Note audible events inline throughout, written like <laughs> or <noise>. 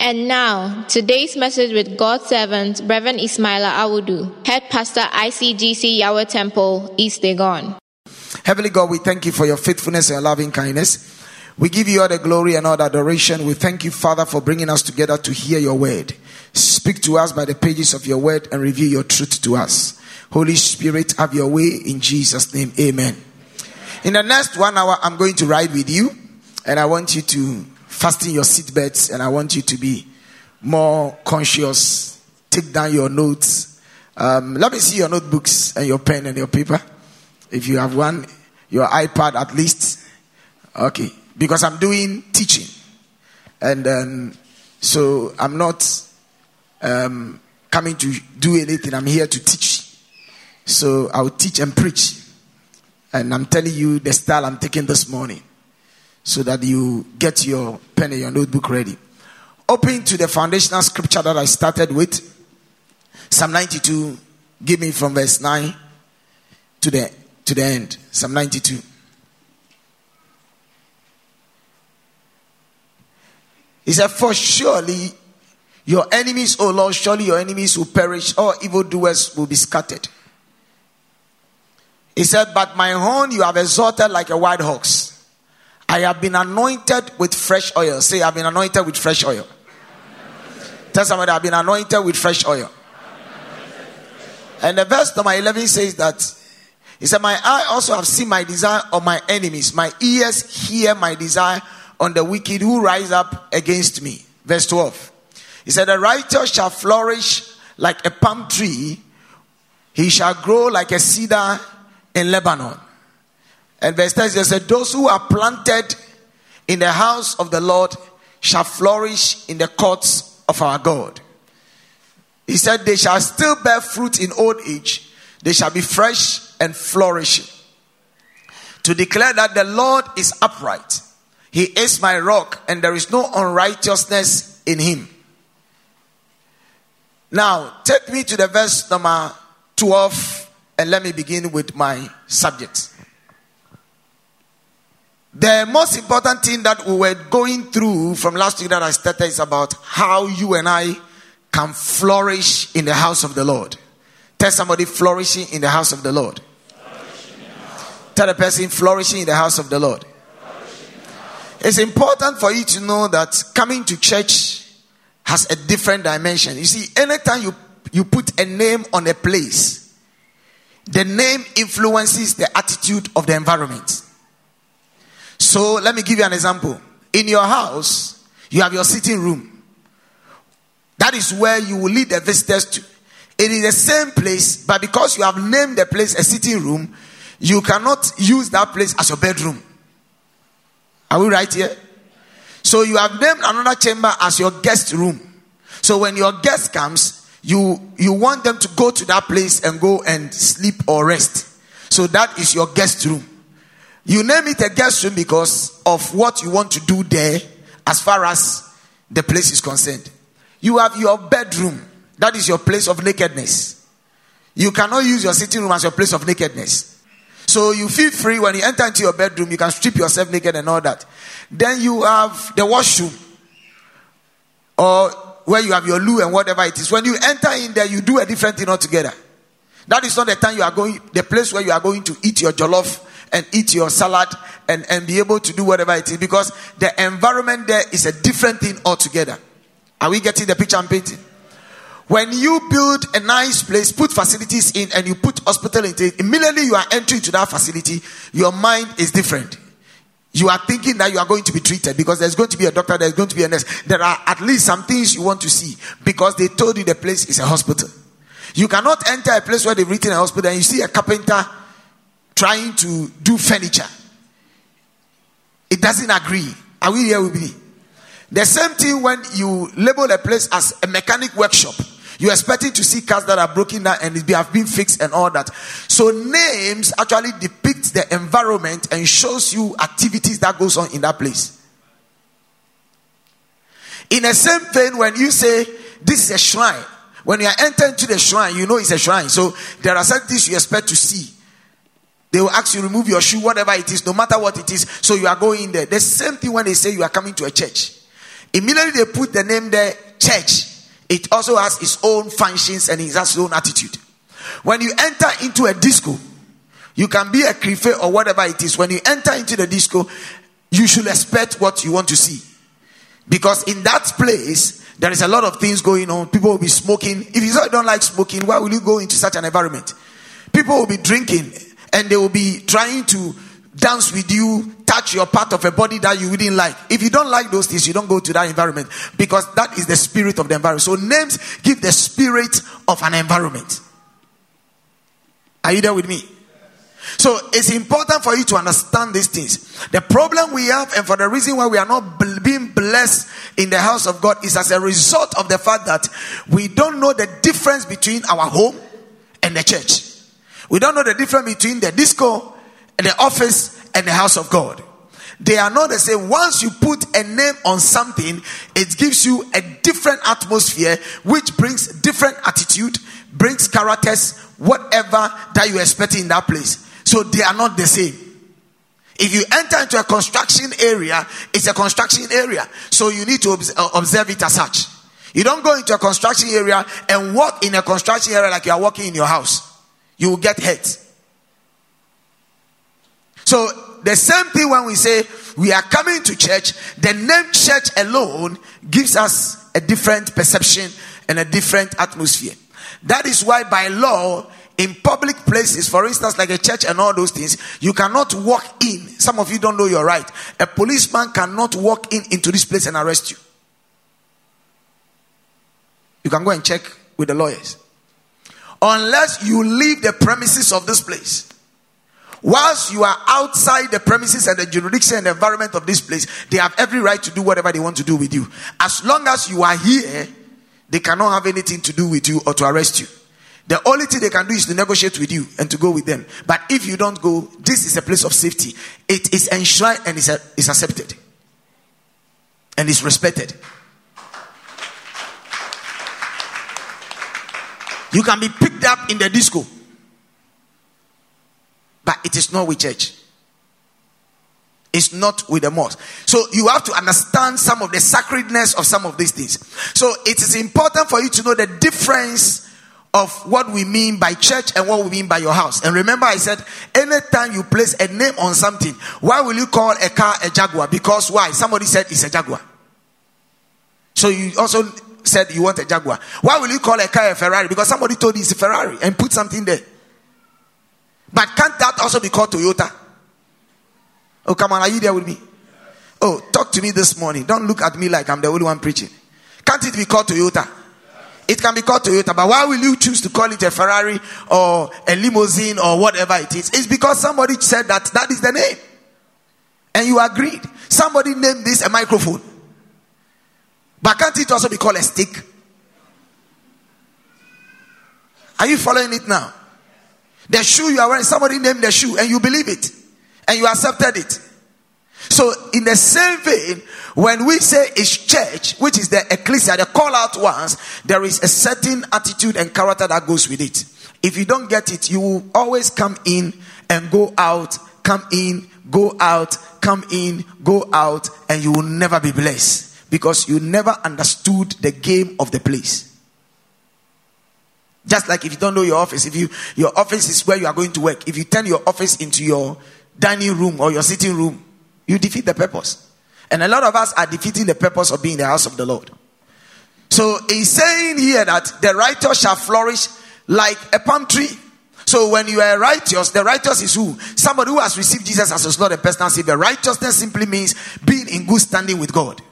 And now, today's message with God's servant, Reverend Ismaila Awudu, Head Pastor ICGC Yahweh Temple, East Legon. Heavenly God, we thank you for your faithfulness and your loving kindness. We give you all the glory and all the adoration. We thank you, Father, for bringing us together to hear your word. Speak to us by the pages of your word and reveal your truth to us. Holy Spirit, have your way in Jesus' name. Amen. In the next one hour, I'm going to ride with you, and I want you to fasten your seatbelts, and I want you to be more conscious. Take down your notes. Um, let me see your notebooks and your pen and your paper. If you have one, your iPad at least. Okay. Because I'm doing teaching. And um, so I'm not um, coming to do anything. I'm here to teach. So I'll teach and preach. And I'm telling you the style I'm taking this morning so that you get your pen and your notebook ready. Open to the foundational scripture that I started with Psalm 92. Give me from verse 9 to the, to the end. Psalm 92. He said, For surely your enemies, O Lord, surely your enemies will perish, all evildoers will be scattered. He said, But my horn you have exalted like a wild ox. I have been anointed with fresh oil. Say, I've been anointed with fresh oil. Tell somebody, I've been anointed with fresh oil. And the verse number 11 says that he said, My eye also have seen my desire on my enemies. My ears hear my desire on the wicked who rise up against me. Verse 12. He said, The righteous shall flourish like a palm tree, he shall grow like a cedar in Lebanon. And verse 10 says, Those who are planted in the house of the Lord shall flourish in the courts of our God. He said, They shall still bear fruit in old age, they shall be fresh and flourishing. To declare that the Lord is upright, He is my rock, and there is no unrighteousness in Him. Now, take me to the verse number 12, and let me begin with my subject. The most important thing that we were going through from last week that I started is about how you and I can flourish in the house of the Lord. Tell somebody flourishing in the house of the Lord. Tell a person flourishing in the house of the Lord. It's important for you to know that coming to church has a different dimension. You see, anytime you, you put a name on a place, the name influences the attitude of the environment. So let me give you an example. In your house, you have your sitting room. That is where you will lead the visitors to. It is the same place, but because you have named the place a sitting room, you cannot use that place as your bedroom. Are we right here? So you have named another chamber as your guest room. So when your guest comes, you you want them to go to that place and go and sleep or rest. So that is your guest room. You name it a guest room because of what you want to do there as far as the place is concerned. You have your bedroom. That is your place of nakedness. You cannot use your sitting room as your place of nakedness. So you feel free when you enter into your bedroom, you can strip yourself naked and all that. Then you have the washroom or where you have your loo and whatever it is. When you enter in there, you do a different thing altogether. That is not the time you are going, the place where you are going to eat your jollof and eat your salad and, and be able to do whatever it is because the environment there is a different thing altogether. Are we getting the picture I'm painting? When you build a nice place, put facilities in, and you put hospital in it, immediately you are entering to that facility, your mind is different. You are thinking that you are going to be treated because there's going to be a doctor, there's going to be a nurse. There are at least some things you want to see because they told you the place is a hospital. You cannot enter a place where they've written a hospital and you see a carpenter trying to do furniture. It doesn't agree. Are we here with me? The same thing when you label a place as a mechanic workshop. You're expecting to see cars that are broken down and they have been fixed and all that. So names actually depict the environment and shows you activities that goes on in that place. In the same thing, when you say this is a shrine, when you are entering to the shrine, you know it's a shrine. So there are certain things you expect to see. They will ask you remove your shoe, whatever it is, no matter what it is. So you are going there. The same thing when they say you are coming to a church. Immediately they put the name there, church. It also has its own functions and it has its own attitude. When you enter into a disco, you can be a crife or whatever it is. When you enter into the disco, you should expect what you want to see. Because in that place, there is a lot of things going on. People will be smoking. If you don't like smoking, why will you go into such an environment? People will be drinking and they will be trying to dance with you, touch your part of a body that you wouldn't like. If you don't like those things, you don't go to that environment because that is the spirit of the environment. So names give the spirit of an environment. Are you there with me? So it's important for you to understand these things. The problem we have, and for the reason why we are not being blessed in the house of God, is as a result of the fact that we don't know the difference between our home and the church. We don't know the difference between the disco, and the office, and the house of God. They are not the same. Once you put a name on something, it gives you a different atmosphere, which brings different attitude, brings characters, whatever that you expect in that place. So they are not the same. If you enter into a construction area, it's a construction area. So you need to uh, observe it as such. You don't go into a construction area and walk in a construction area like you are walking in your house you will get hurt. So, the same thing when we say we are coming to church, the name church alone gives us a different perception and a different atmosphere. That is why, by law, in public places, for instance, like a church and all those things, you cannot walk in. Some of you don't know you're right. A policeman cannot walk in into this place and arrest you. You can go and check with the lawyers unless you leave the premises of this place. Whilst you are outside the premises and the jurisdiction and the environment of this place, they have every right to do whatever they want to do with you. As long as you are here, they cannot have anything to do with you or to arrest you. The only thing they can do is to negotiate with you and to go with them. But if you don't go, this is a place of safety. It is enshrined and is, is accepted and is respected. You can be picked up in the disco, but it is not with church. It's not with the mosque. So you have to understand some of the sacredness of some of these things. So it is important for you to know the difference of what we mean by church and what we mean by your house. And remember, I said, anytime you place a name on something, why will you call a car a Jaguar? Because why? Somebody said it's a Jaguar. So you also said you want a Jaguar. Why will you call a car a Ferrari? Because somebody told you it's a Ferrari and put something there. But can't that also be called Toyota? Oh, come on, are you there with me? Oh, talk to me this morning. Don't look at me like I'm the only one preaching. Can't it be called Toyota? It can be called Toyota, but why will you choose to call it a Ferrari or a limousine or whatever it is? It's because somebody said that that is the name. And you agreed. Somebody named this a microphone. But can't it also be called a stick? Are you following it now? The shoe you are wearing, somebody named the shoe and you believe it and you accepted it. So, in the same vein, when we say it's church, which is the ecclesia, the call out ones, there is a certain attitude and character that goes with it. If you don't get it, you will always come in and go out, come in, go out, come in, go out, and you will never be blessed because you never understood the game of the place. Just like if you don't know your office, if you your office is where you are going to work, if you turn your office into your dining room or your sitting room, you defeat the purpose. And a lot of us are defeating the purpose of being in the house of the Lord. So he's saying here that the righteous shall flourish like a palm tree. So when you are righteous, the righteous is who? Somebody who has received Jesus as his Lord and personal Savior. Righteousness simply means being in good standing with God.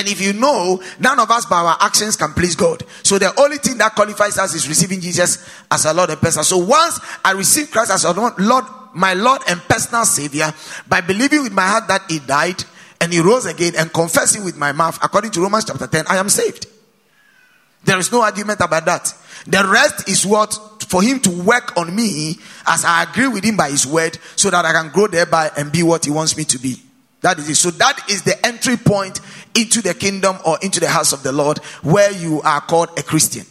And if you know, none of us by our actions can please God. So the only thing that qualifies us is receiving Jesus as our Lord and personal. So once I receive Christ as our Lord, my Lord and personal Savior, by believing with my heart that He died and He rose again and confessing with my mouth, according to Romans chapter 10, I am saved. There is no argument about that. The rest is what for him to work on me as I agree with him by his word so that I can grow thereby and be what he wants me to be. That is it. So that is the entry point into the kingdom or into the house of the Lord where you are called a Christian.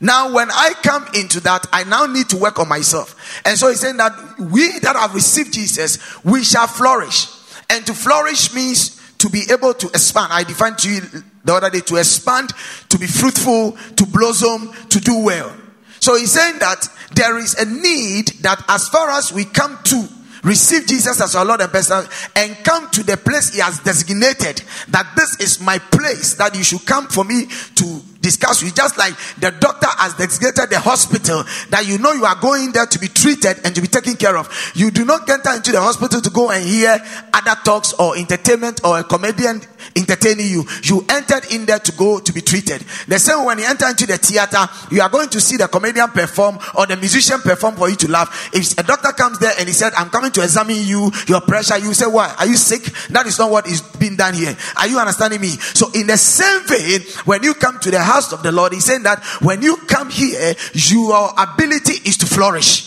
Now, when I come into that, I now need to work on myself. And so he's saying that we that have received Jesus, we shall flourish. And to flourish means to be able to expand. I defined to you the other day to expand, to be fruitful, to blossom, to do well. So he's saying that there is a need that as far as we come to receive Jesus as our Lord and personal and come to the place he has designated. That this is my place that you should come for me to discuss with. Just like the doctor has designated the hospital that you know you are going there to be treated and to be taken care of. You do not enter into the hospital to go and hear other talks or entertainment or a comedian entertaining you. You entered in there to go to be treated. The same when you enter into the theater you are going to see the comedian perform or the musician perform for you to laugh. If a doctor comes there and he said i'm coming to examine you your pressure you say why? Are you sick? That is not what is being done here. Are you understanding me? So in the same vein when you come to the house of the Lord, He's saying that when you come here, your ability is to flourish.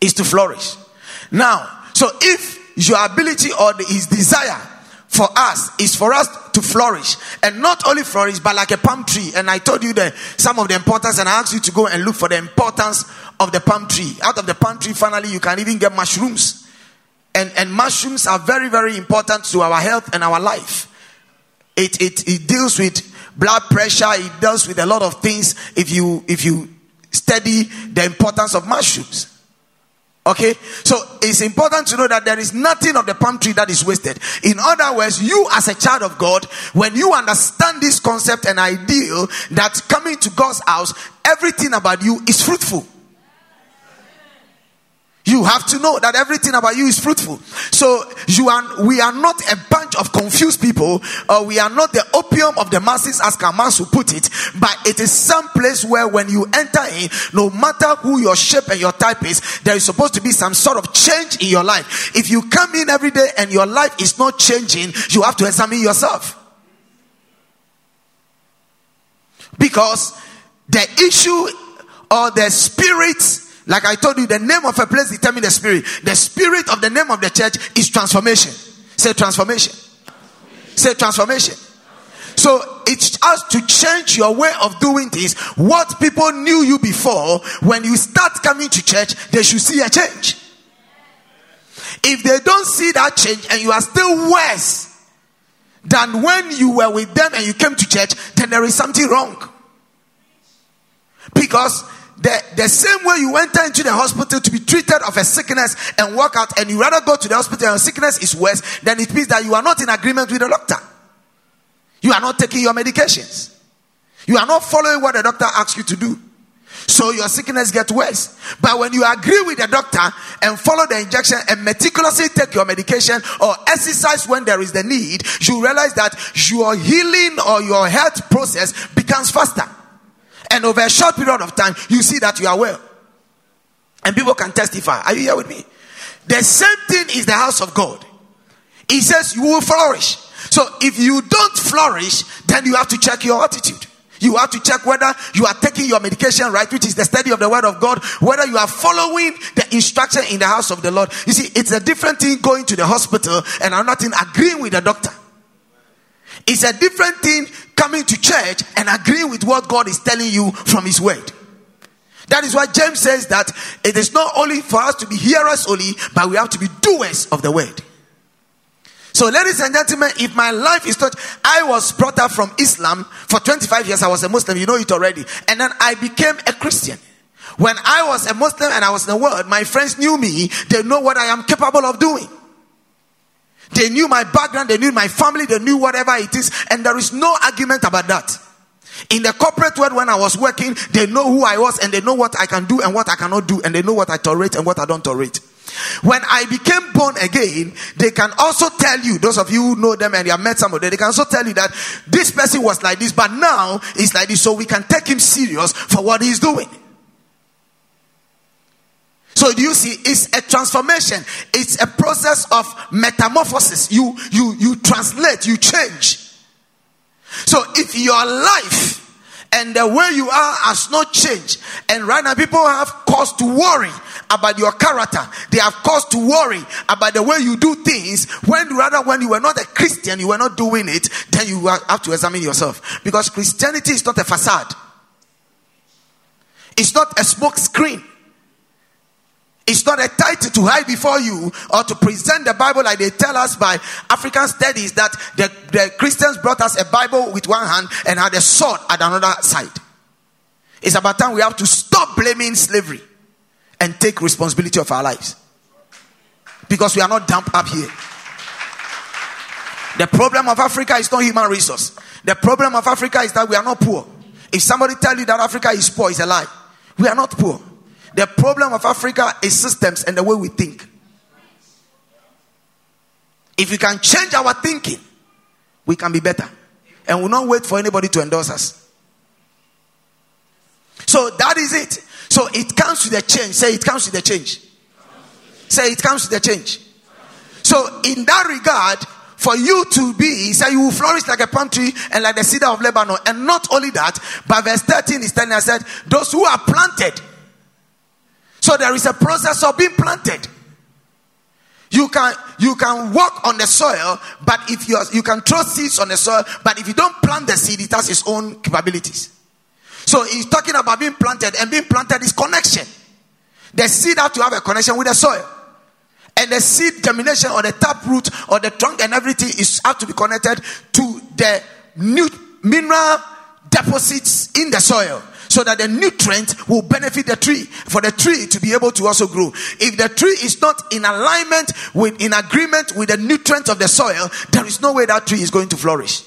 Is to flourish. Now, so if your ability or the, His desire for us is for us to flourish. And not only flourish but like a palm tree. And i told you the some of the importance and i asked you to go and look for the importance of the palm tree. Out of the palm tree finally you can even get mushrooms. And and mushrooms are very very important to our health and our life. It it, it deals with blood pressure. It deals with a lot of things if you if you study the importance of mushrooms okay? So it's important to know that there is nothing of the palm tree that is wasted. In other words you as a child of god when you understand this concept and ideal that coming to god's house everything about you is fruitful you have to know that everything about you is fruitful. So you are, we are not a bunch of confused people, or we are not the opium of the masses, as Karl Marx will put it. But it is some place where when you enter in, no matter who your shape and your type is, there is supposed to be some sort of change in your life. If you come in every day and your life is not changing, you have to examine yourself. Because the issue or the spirit like I told you, the name of a place determines the spirit. The spirit of the name of the church is transformation. Say transformation. Say transformation. So it's us to change your way of doing things. What people knew you before, when you start coming to church, they should see a change. If they don't see that change and you are still worse than when you were with them and you came to church, then there is something wrong. Because the, the same way you enter into the hospital to be treated of a sickness and walk out, and you rather go to the hospital and sickness is worse, then it means that you are not in agreement with the doctor. You are not taking your medications. You are not following what the doctor asks you to do. So your sickness gets worse. But when you agree with the doctor and follow the injection and meticulously take your medication or exercise when there is the need, you realize that your healing or your health process becomes faster. And over a short period of time, you see that you are well. And people can testify. Are you here with me? The same thing is the house of God. He says you will flourish. So if you don't flourish, then you have to check your attitude. You have to check whether you are taking your medication right, which is the study of the word of God, whether you are following the instruction in the house of the Lord. You see, it's a different thing going to the hospital and I'm not in agreeing with the doctor. It's a different thing coming to church and agreeing with what God is telling you from His word. That is why James says that it is not only for us to be hearers only, but we have to be doers of the word. So, ladies and gentlemen, if my life is not, I was brought up from Islam for 25 years. I was a Muslim, you know it already. And then I became a Christian. When I was a Muslim and I was in the world, my friends knew me. They know what I am capable of doing. They knew my background, they knew my family, they knew whatever it is, and there is no argument about that. In the corporate world, when I was working, they know who I was and they know what I can do and what I cannot do, and they know what I tolerate and what I don't tolerate. When I became born again, they can also tell you, those of you who know them and you have met some of them, they can also tell you that this person was like this, but now he's like this, so we can take him serious for what he's doing. So you see? It's a transformation. It's a process of metamorphosis. You you you translate. You change. So if your life and the way you are has not changed, and right now people have cause to worry about your character. They have cause to worry about the way you do things. When rather when you were not a Christian, you were not doing it. Then you have to examine yourself because Christianity is not a facade. It's not a smoke screen. It's not a title to hide before you or to present the Bible like they tell us by African studies that the, the Christians brought us a Bible with one hand and had a sword at another side. It's about time we have to stop blaming slavery and take responsibility of our lives. Because we are not dumped up here. The problem of Africa is not human resource. The problem of Africa is that we are not poor. If somebody tell you that Africa is poor, it's a lie. We are not poor. The problem of Africa is systems and the way we think. If we can change our thinking, we can be better. And we'll not wait for anybody to endorse us. So that is it. So it comes with a change. Say it comes with a change. Say it comes with a change. So in that regard, for you to be, he said, you will flourish like a palm tree and like the cedar of Lebanon. And not only that, but verse 13 is telling us that those who are planted so there is a process of being planted. You can you can walk on the soil, but if you you can throw seeds on the soil, but if you don't plant the seed, it has its own capabilities. So he's talking about being planted, and being planted is connection. The seed have to have a connection with the soil. And the seed germination or the tap root or the trunk and everything is have to be connected to the new mineral deposits in the soil so that the nutrient will benefit the tree for the tree to be able to also grow. If the tree is not in alignment with, in agreement with the nutrients of the soil, there is no way that tree is going to flourish.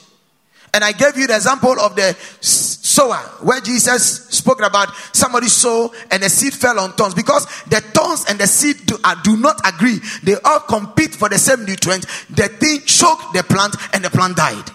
And I gave you the example of the sower where Jesus spoke about somebody sow and the seed fell on thorns because the thorns and the seed do, uh, do not agree. They all compete for the same nutrient. The thing choked the plant and the plant died.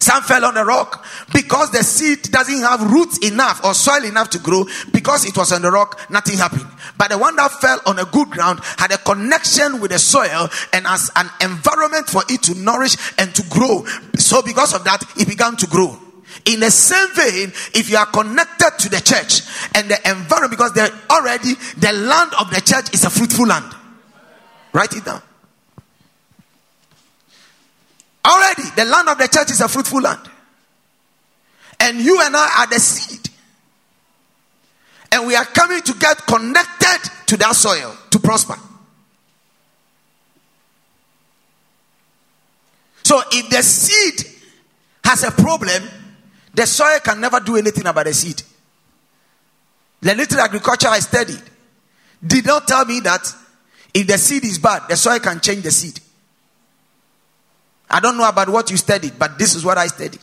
Some fell on the rock because the seed doesn't have roots enough or soil enough to grow. Because it was on the rock, nothing happened. But the one that fell on a good ground had a connection with the soil and as an environment for it to nourish and to grow. So because of that, it began to grow. In the same vein, if you are connected to the church and the environment, because already the land of the church is a fruitful land. Write it down. Already, the land of the church is a fruitful land. And you and I are the seed. And we are coming to get connected to that soil to prosper. So if the seed has a problem, the soil can never do anything about the seed. The little agriculture I studied did not tell me that if the seed is bad, the soil can change the seed. I don't know about what you studied, but this is what I studied.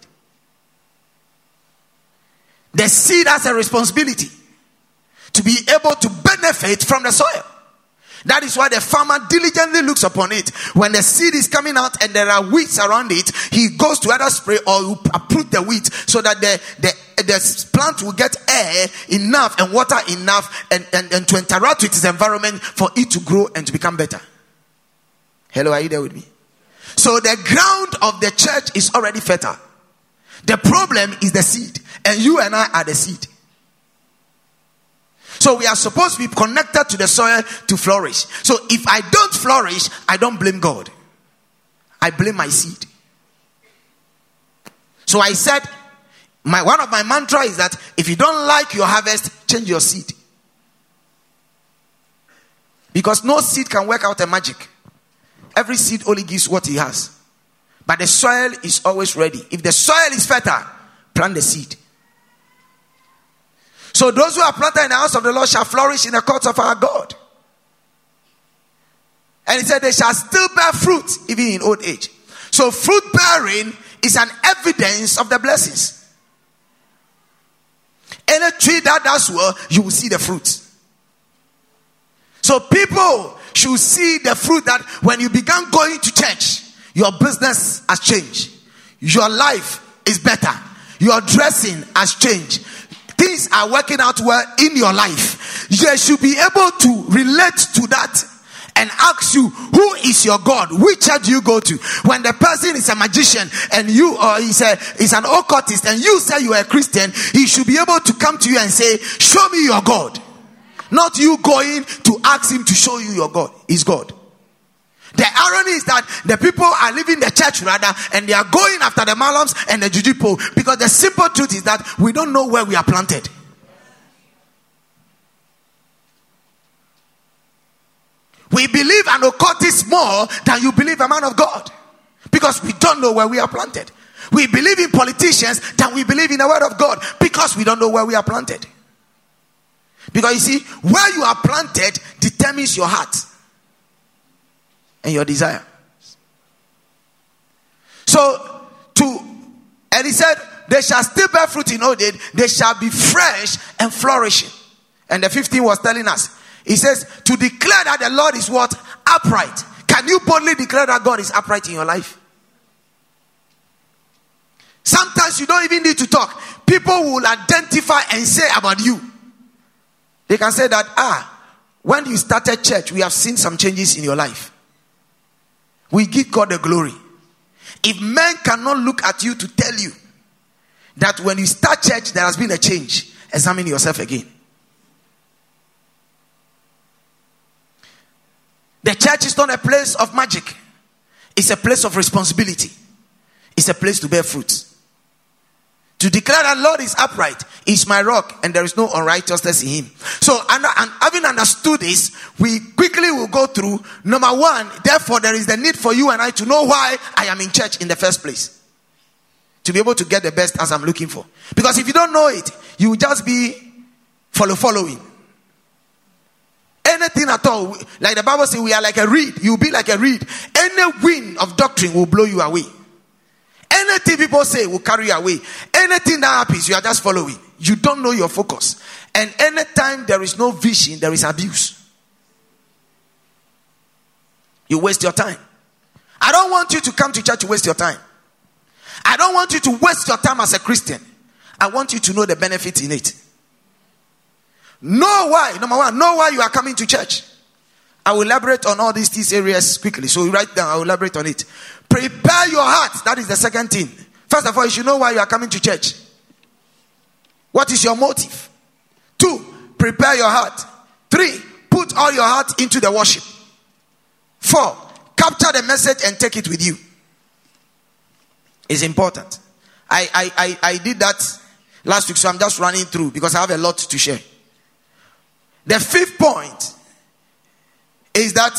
The seed has a responsibility to be able to benefit from the soil. That is why the farmer diligently looks upon it. When the seed is coming out and there are weeds around it, he goes to either spray or uproot the weeds so that the, the, the plant will get air enough and water enough and, and, and to interact with its environment for it to grow and to become better. Hello, are you there with me? So the ground of the church is already fertile. The problem is the seed, and you and I are the seed. So we are supposed to be connected to the soil to flourish. So if I don't flourish, I don't blame God. I blame my seed. So I said, my one of my mantra is that if you don't like your harvest, change your seed. Because no seed can work out a magic. Every seed only gives what he has. But the soil is always ready. If the soil is fertile, plant the seed. So those who are planted in the house of the Lord shall flourish in the courts of our God. And he said they shall still bear fruit even in old age. So fruit bearing is an evidence of the blessings. Any tree that does well, you will see the fruit. So people should see the fruit that when you began going to church, your business has changed. Your life is better. Your dressing has changed. Things are working out well in your life. You should be able to relate to that and ask you, who is your God? Which church do you go to? When the person is a magician and you or he's a is an occultist and you say you are a Christian, he should be able to come to you and say, Show me your God. Not you going to ask him to show you your God. Is God. The irony is that the people are leaving the church rather and they are going after the Malams and the Jujipo because the simple truth is that we don't know where we are planted. We believe an occultist more than you believe a man of God because we don't know where we are planted. We believe in politicians than we believe in the word of God because we don't know where we are planted. Because you see, where you are planted determines your heart and your desire. So, to, and he said, they shall still bear fruit in old age, they shall be fresh and flourishing. And the 15 was telling us, he says, to declare that the Lord is what? Upright. Can you boldly declare that God is upright in your life? Sometimes you don't even need to talk. People will identify and say about you. They can say that, ah, when you started church, we have seen some changes in your life. We give God the glory. If men cannot look at you to tell you that when you start church, there has been a change, examine yourself again. The church is not a place of magic, it's a place of responsibility, it's a place to bear fruit. To declare that Lord is upright, is my rock, and there is no unrighteousness in him. So, and, and, having understood this, we quickly will go through number one, therefore, there is the need for you and I to know why I am in church in the first place. To be able to get the best as I'm looking for. Because if you don't know it, you will just be follow following. Anything at all, like the Bible says, we are like a reed. You'll be like a reed. Any wind of doctrine will blow you away. Anything people say will carry away. Anything that happens, you are just following. You don't know your focus. And anytime there is no vision, there is abuse. You waste your time. I don't want you to come to church to waste your time. I don't want you to waste your time as a Christian. I want you to know the benefit in it. Know why. Number one, know why you are coming to church. I will elaborate on all these, these areas quickly. So write down, I will elaborate on it. Prepare your heart. That is the second thing. First of all, you should know why you are coming to church. What is your motive? Two, prepare your heart. Three, put all your heart into the worship. Four, capture the message and take it with you. It's important. I, I, I, I did that last week, so I'm just running through because I have a lot to share. The fifth point is that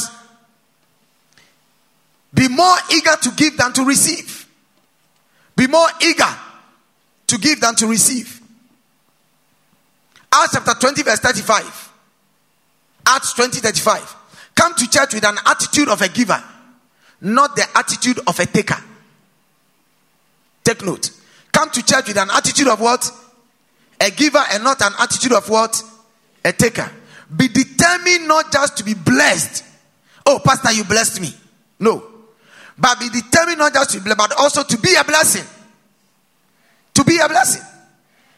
be more eager to give than to receive. Be more eager to give than to receive. Acts chapter 20, verse 35. Acts 20, 35. Come to church with an attitude of a giver, not the attitude of a taker. Take note. Come to church with an attitude of what? A giver and not an attitude of what? A taker. Be determined not just to be blessed. Oh, Pastor, you blessed me. No. But be determined not just to be blessed, but also to be a blessing. To be a blessing.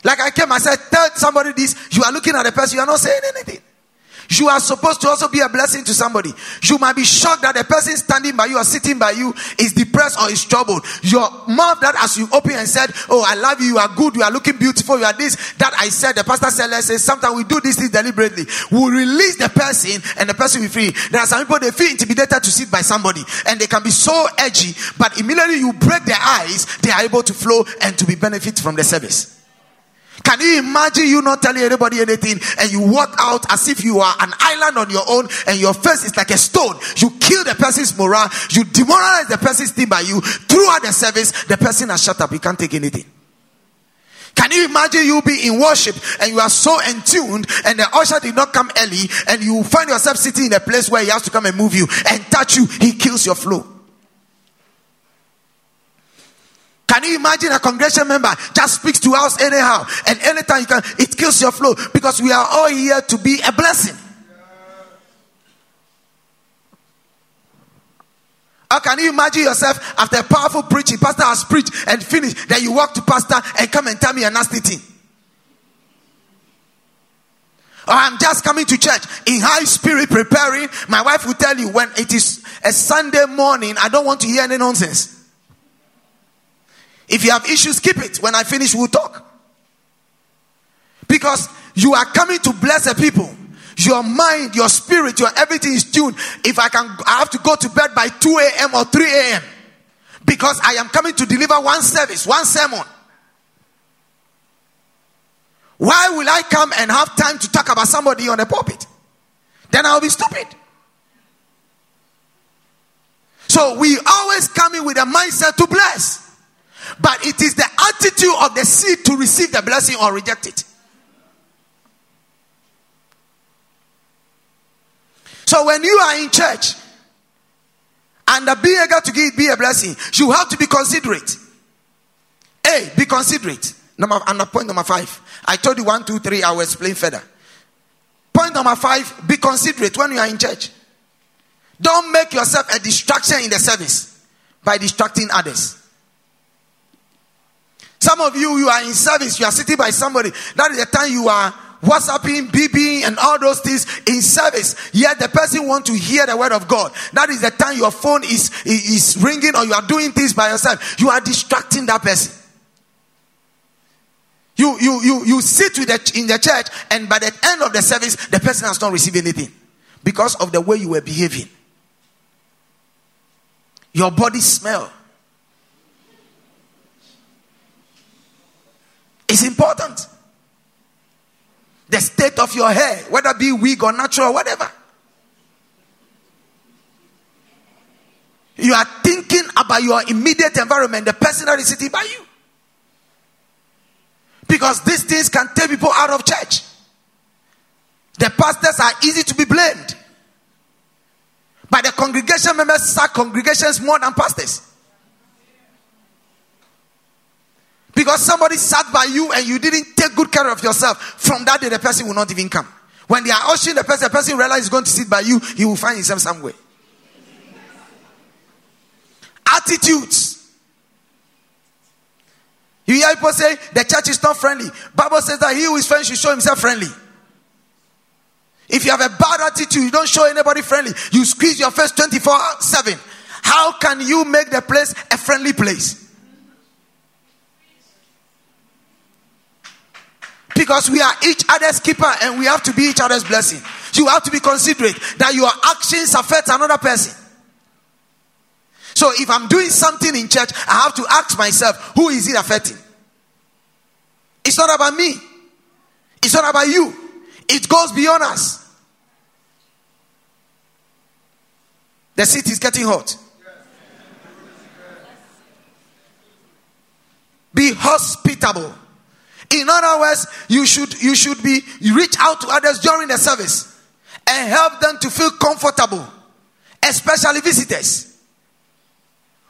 Like I came, I said, tell somebody this. You are looking at the person, you are not saying anything. You are supposed to also be a blessing to somebody. You might be shocked that the person standing by you or sitting by you is depressed or is troubled. Your mouth that as you open and said, Oh, I love you, you are good, you are looking beautiful, you are this, that I said, the pastor said, let's say, sometimes we do this thing deliberately. We release the person and the person will free. There are some people, they feel intimidated to sit by somebody and they can be so edgy, but immediately you break their eyes, they are able to flow and to be benefit from the service. Can you imagine you not telling anybody anything and you walk out as if you are an island on your own and your face is like a stone? You kill the person's morale, you demoralize the person's team by you. Throughout the service, the person has shut up. You can't take anything. Can you imagine you be in worship and you are so entuned and the usher did not come early and you find yourself sitting in a place where he has to come and move you and touch you? He kills your flow. Can you imagine a congregation member just speaks to us anyhow and anytime you can, it kills your flow because we are all here to be a blessing. How can you imagine yourself after a powerful preaching, pastor has preached and finished, then you walk to pastor and come and tell me a nasty thing? I'm just coming to church in high spirit preparing. My wife will tell you when it is a Sunday morning, I don't want to hear any nonsense. If you have issues, keep it. When I finish, we'll talk. Because you are coming to bless the people. Your mind, your spirit, your everything is tuned. If I can, I have to go to bed by 2 a.m. or 3 a.m. Because I am coming to deliver one service, one sermon. Why will I come and have time to talk about somebody on the pulpit? Then I'll be stupid. So we always come in with a mindset to bless. But it is the attitude of the seed to receive the blessing or reject it. So when you are in church and the be eager to give be a blessing, you have to be considerate. A, be considerate. Number and point number five. I told you one, two, three. I will explain further. Point number five: be considerate when you are in church. Don't make yourself a distraction in the service by distracting others. Some of you, you are in service, you are sitting by somebody. That is the time you are WhatsApping, BBing, and all those things in service. Yet the person want to hear the word of God. That is the time your phone is, is ringing or you are doing things by yourself. You are distracting that person. You, you, you, you sit with the, in the church, and by the end of the service, the person has not received anything because of the way you were behaving. Your body smell. It's important. The state of your hair, whether be wig or natural, whatever. You are thinking about your immediate environment, the person that is sitting by you. Because these things can take people out of church. The pastors are easy to be blamed. But the congregation members sack congregations more than pastors. Because somebody sat by you and you didn't take good care of yourself, from that day the person will not even come. When they are ushering the person, the person realizes he's going to sit by you, he will find himself somewhere. Attitudes. You hear people say the church is not friendly. Bible says that he who is friendly should show himself friendly. If you have a bad attitude, you don't show anybody friendly. You squeeze your face 24 7. How can you make the place a friendly place? Because we are each other's keeper and we have to be each other's blessing. You have to be considerate that your actions affect another person. So if I'm doing something in church, I have to ask myself, who is it affecting? It's not about me. It's not about you. It goes beyond us. The seat is getting hot. Be hospitable. In other words, you should you should be reach out to others during the service and help them to feel comfortable, especially visitors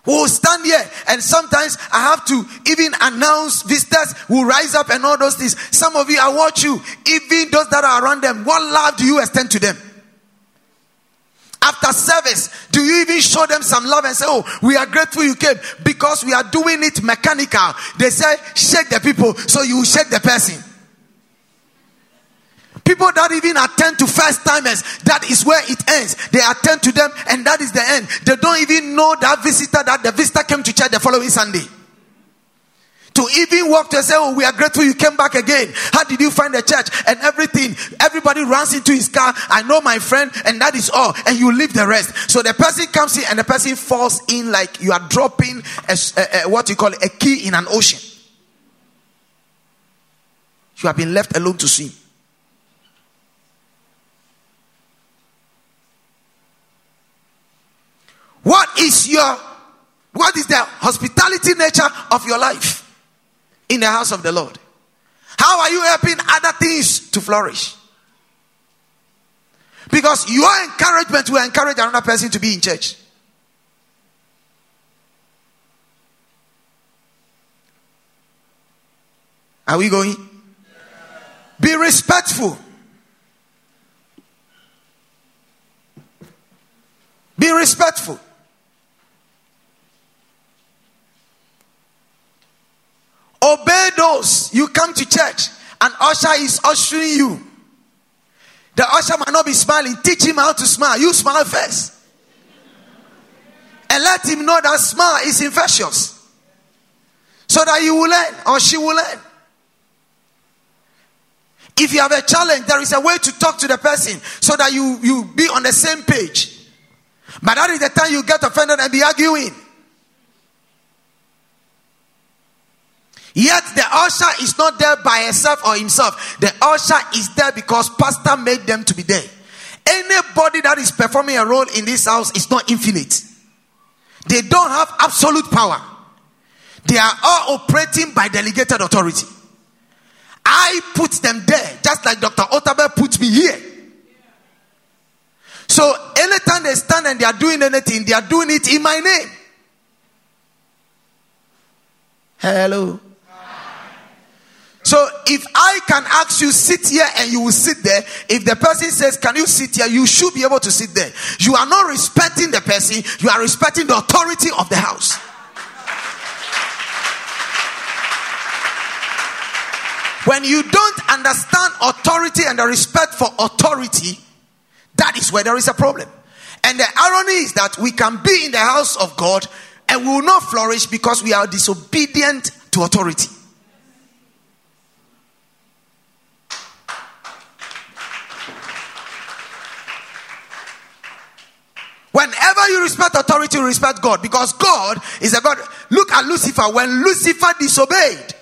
who will stand here and sometimes I have to even announce visitors who rise up and all those things. Some of you, I watch you, even those that are around them. What love do you extend to them? After service, do you even show them some love and say, Oh, we are grateful you came because we are doing it mechanical? They say, Shake the people, so you shake the person. People that even attend to first timers, that is where it ends. They attend to them, and that is the end. They don't even know that visitor that the visitor came to church the following Sunday. To even walk to say, Oh, we are grateful you came back again. How did you find the church? And everything. Everybody runs into his car. I know my friend, and that is all. And you leave the rest. So the person comes in, and the person falls in like you are dropping a, a, a, what you call a key in an ocean. You have been left alone to swim. What is your what is the hospitality nature of your life in the house of the Lord? How are you helping other things to flourish? Because your encouragement will encourage another person to be in church. Are we going? Be respectful. Be respectful. Those you come to church and usher is ushering you. The usher might not be smiling. Teach him how to smile. You smile first. And let him know that smile is infectious. So that you will learn or she will learn. If you have a challenge, there is a way to talk to the person so that you, you be on the same page. But that is the time you get offended and be arguing. Yet the usher is not there by herself or himself. The usher is there because pastor made them to be there. Anybody that is performing a role in this house is not infinite. They don't have absolute power. They are all operating by delegated authority. I put them there, just like Dr. Otabil put me here. So anytime they stand and they are doing anything, they are doing it in my name. Hello. So if I can ask you sit here and you will sit there, if the person says, Can you sit here? You should be able to sit there. You are not respecting the person, you are respecting the authority of the house. When you don't understand authority and the respect for authority, that is where there is a problem. And the irony is that we can be in the house of God and we will not flourish because we are disobedient to authority. Whenever you respect authority, you respect God because God is a God. Look at Lucifer. When Lucifer disobeyed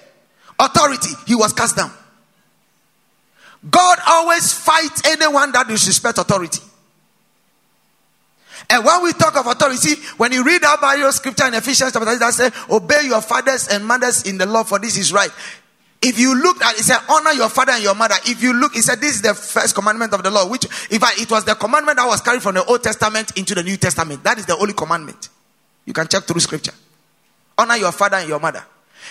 authority, he was cast down. God always fights anyone that disrespect authority. And when we talk of authority, when you read that Bible scripture in Ephesians chapter 3, that says, Obey your fathers and mothers in the law, for this is right. If you look at it, said, honor your father and your mother. If you look, he said, this is the first commandment of the law, which, if I, it was the commandment that was carried from the Old Testament into the New Testament. That is the only commandment. You can check through scripture. Honor your father and your mother.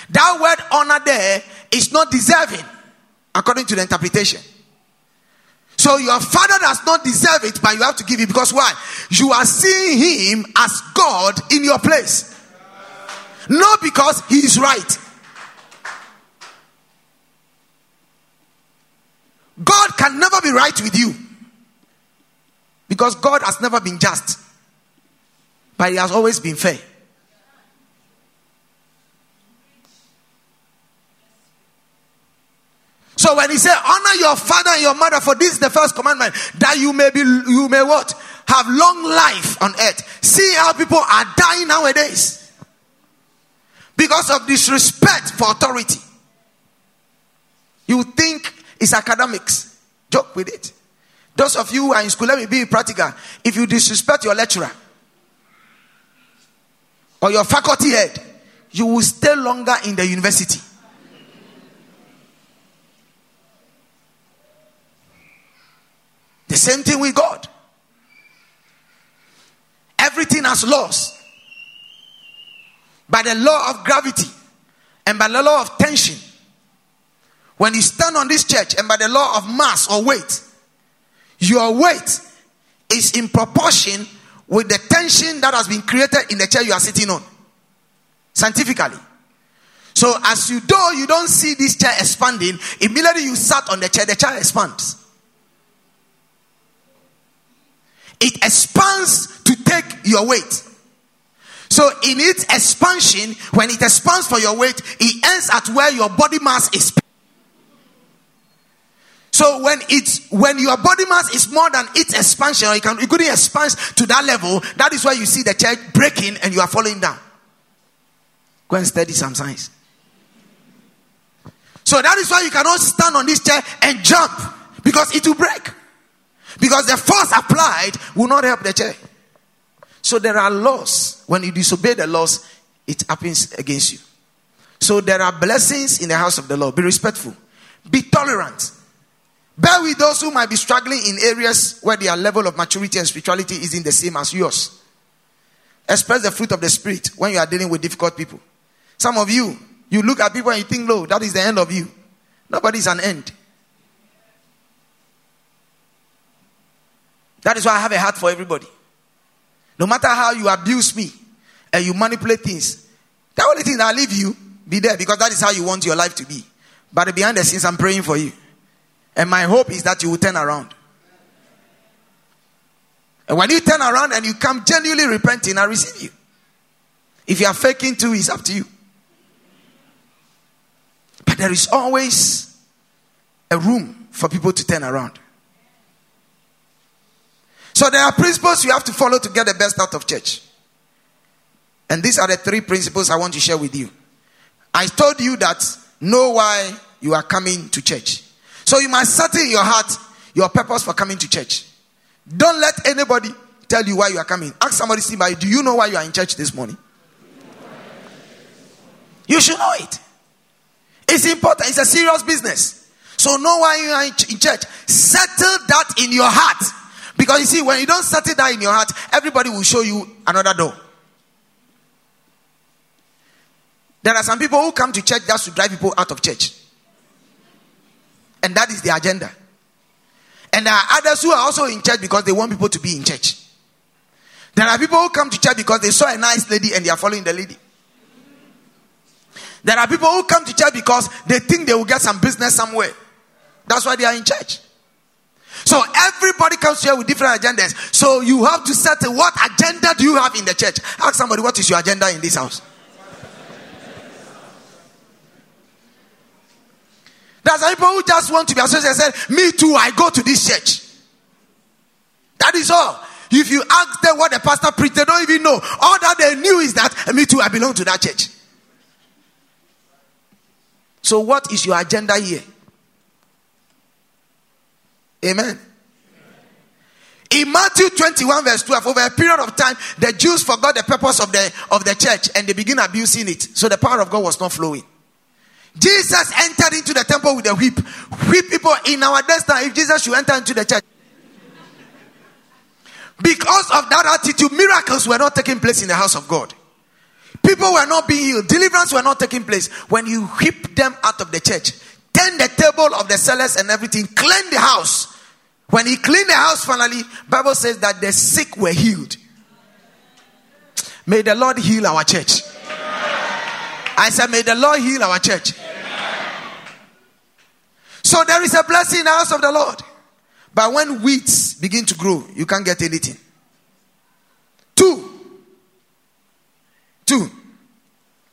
That word honor there is not deserving, according to the interpretation. So your father does not deserve it, but you have to give it because why? You are seeing him as God in your place. Not because he is right. God can never be right with you because God has never been just, but He has always been fair. So when he said, honor your father and your mother, for this is the first commandment, that you may be, you may what? Have long life on earth. See how people are dying nowadays because of disrespect for authority. You think it's academics. Joke with it. Those of you who are in school, let me be practical. If you disrespect your lecturer or your faculty head, you will stay longer in the university. The same thing with God. Everything has laws. By the law of gravity and by the law of tension. When you stand on this church and by the law of mass or weight, your weight is in proportion with the tension that has been created in the chair you are sitting on. Scientifically. So as you do, you don't see this chair expanding, immediately you sat on the chair, the chair expands. It expands to take your weight. So in its expansion, when it expands for your weight, it ends at where your body mass is. So when it's when your body mass is more than its expansion, you can you couldn't expand to that level, that is why you see the chair breaking and you are falling down. Go and study some science. So that is why you cannot stand on this chair and jump because it will break. Because the force applied will not help the chair. So there are laws. When you disobey the laws, it happens against you. So there are blessings in the house of the Lord. Be respectful. Be tolerant. Bear with those who might be struggling in areas where their level of maturity and spirituality isn't the same as yours. Express the fruit of the Spirit when you are dealing with difficult people. Some of you, you look at people and you think, no, that is the end of you. Nobody is an end. That is why I have a heart for everybody. No matter how you abuse me and you manipulate things, the only thing I leave you Be there because that is how you want your life to be. But behind the scenes, I'm praying for you. And my hope is that you will turn around. And when you turn around and you come genuinely repenting, I receive you. If you are faking too, it's up to you. But there is always a room for people to turn around. So there are principles you have to follow to get the best out of church. And these are the three principles I want to share with you. I told you that know why you are coming to church. So you must settle in your heart your purpose for coming to church. Don't let anybody tell you why you are coming. Ask somebody, see by do you know why you are in church this morning? You should know it. It's important. It's a serious business. So know why you are in church. Settle that in your heart. Because you see, when you don't settle that in your heart, everybody will show you another door. There are some people who come to church just to drive people out of church. And that is the agenda. And there are others who are also in church because they want people to be in church. There are people who come to church because they saw a nice lady and they are following the lady. There are people who come to church because they think they will get some business somewhere. That's why they are in church. So everybody comes here with different agendas. So you have to settle what agenda do you have in the church? Ask somebody what is your agenda in this house? There's some people who just want to be associated say, Me too, I go to this church. That is all. If you ask them what the pastor preached, they don't even know. All that they knew is that, Me too, I belong to that church. So, what is your agenda here? Amen. In Matthew 21, verse 12, over a period of time, the Jews forgot the purpose of the, of the church and they begin abusing it. So the power of God was not flowing. Jesus entered into the temple with a whip. Whip people in our destiny. If Jesus should enter into the church. Because of that attitude, miracles were not taking place in the house of God. People were not being healed. Deliverance were not taking place. When you whip them out of the church, turn the table of the sellers and everything, clean the house. When he cleaned the house finally, Bible says that the sick were healed. May the Lord heal our church. I said, may the Lord heal our church. So there is a blessing in the house of the Lord. But when weeds begin to grow, you can't get anything. Two. Two.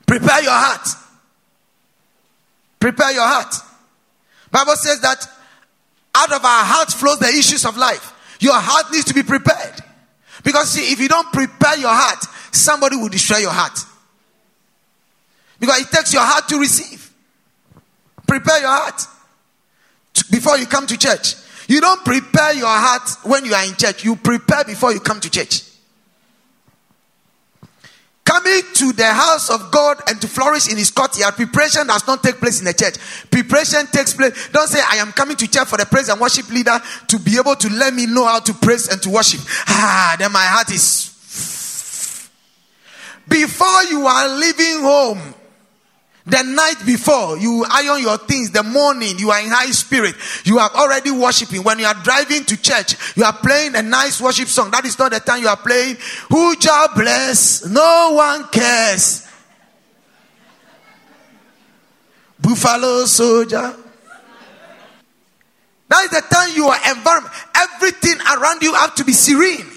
Prepare your heart. Prepare your heart. Bible says that out of our heart flows the issues of life. Your heart needs to be prepared. Because see, if you don't prepare your heart, somebody will destroy your heart. Because it takes your heart to receive. Prepare your heart before you come to church. You don't prepare your heart when you are in church. You prepare before you come to church. Coming to the house of God and to flourish in his courtyard, preparation does not take place in the church. Preparation takes place. Don't say, I am coming to church for the praise and worship leader to be able to let me know how to praise and to worship. Ah, then my heart is. Before you are leaving home, the night before, you iron your things. The morning, you are in high spirit. You are already worshiping. When you are driving to church, you are playing a nice worship song. That is not the time you are playing. Who shall bless? No one cares. Buffalo soldier. That is the time you are environment. Everything around you have to be serene.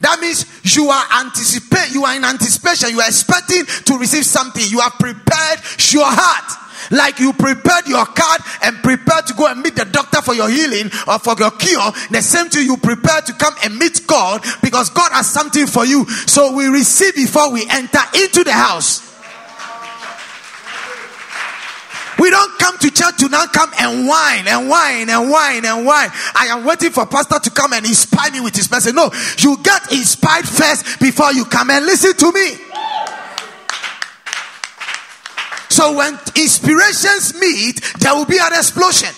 That means you are anticipate, you are in anticipation, you are expecting to receive something. You have prepared your heart. Like you prepared your card and prepared to go and meet the doctor for your healing or for your cure. The same thing you prepare to come and meet God because God has something for you. So we receive before we enter into the house. We don't come to church to now come and whine and whine and whine and whine. I am waiting for pastor to come and inspire me with his message. No, you get inspired first before you come and listen to me. So when inspirations meet, there will be an explosion.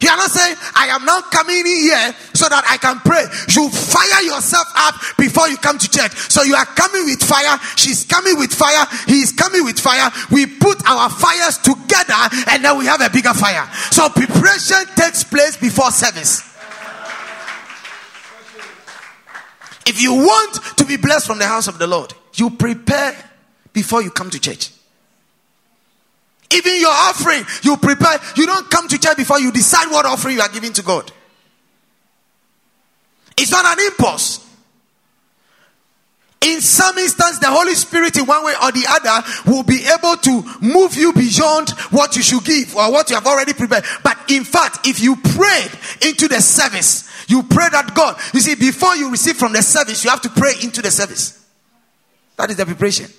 You are not saying, I am now coming in here so that I can pray. You fire yourself up before you come to church. So you are coming with fire. She's coming with fire. He is coming with fire. We put our fires together and then we have a bigger fire. So preparation takes place before service. If you want to be blessed from the house of the Lord, you prepare before you come to church. Even your offering, you prepare. You don't come to church before you decide what offering you are giving to God. It's not an impulse. In some instance, the Holy Spirit, in one way or the other, will be able to move you beyond what you should give or what you have already prepared. But in fact, if you prayed into the service, you pray that God, you see, before you receive from the service, you have to pray into the service. That is the preparation.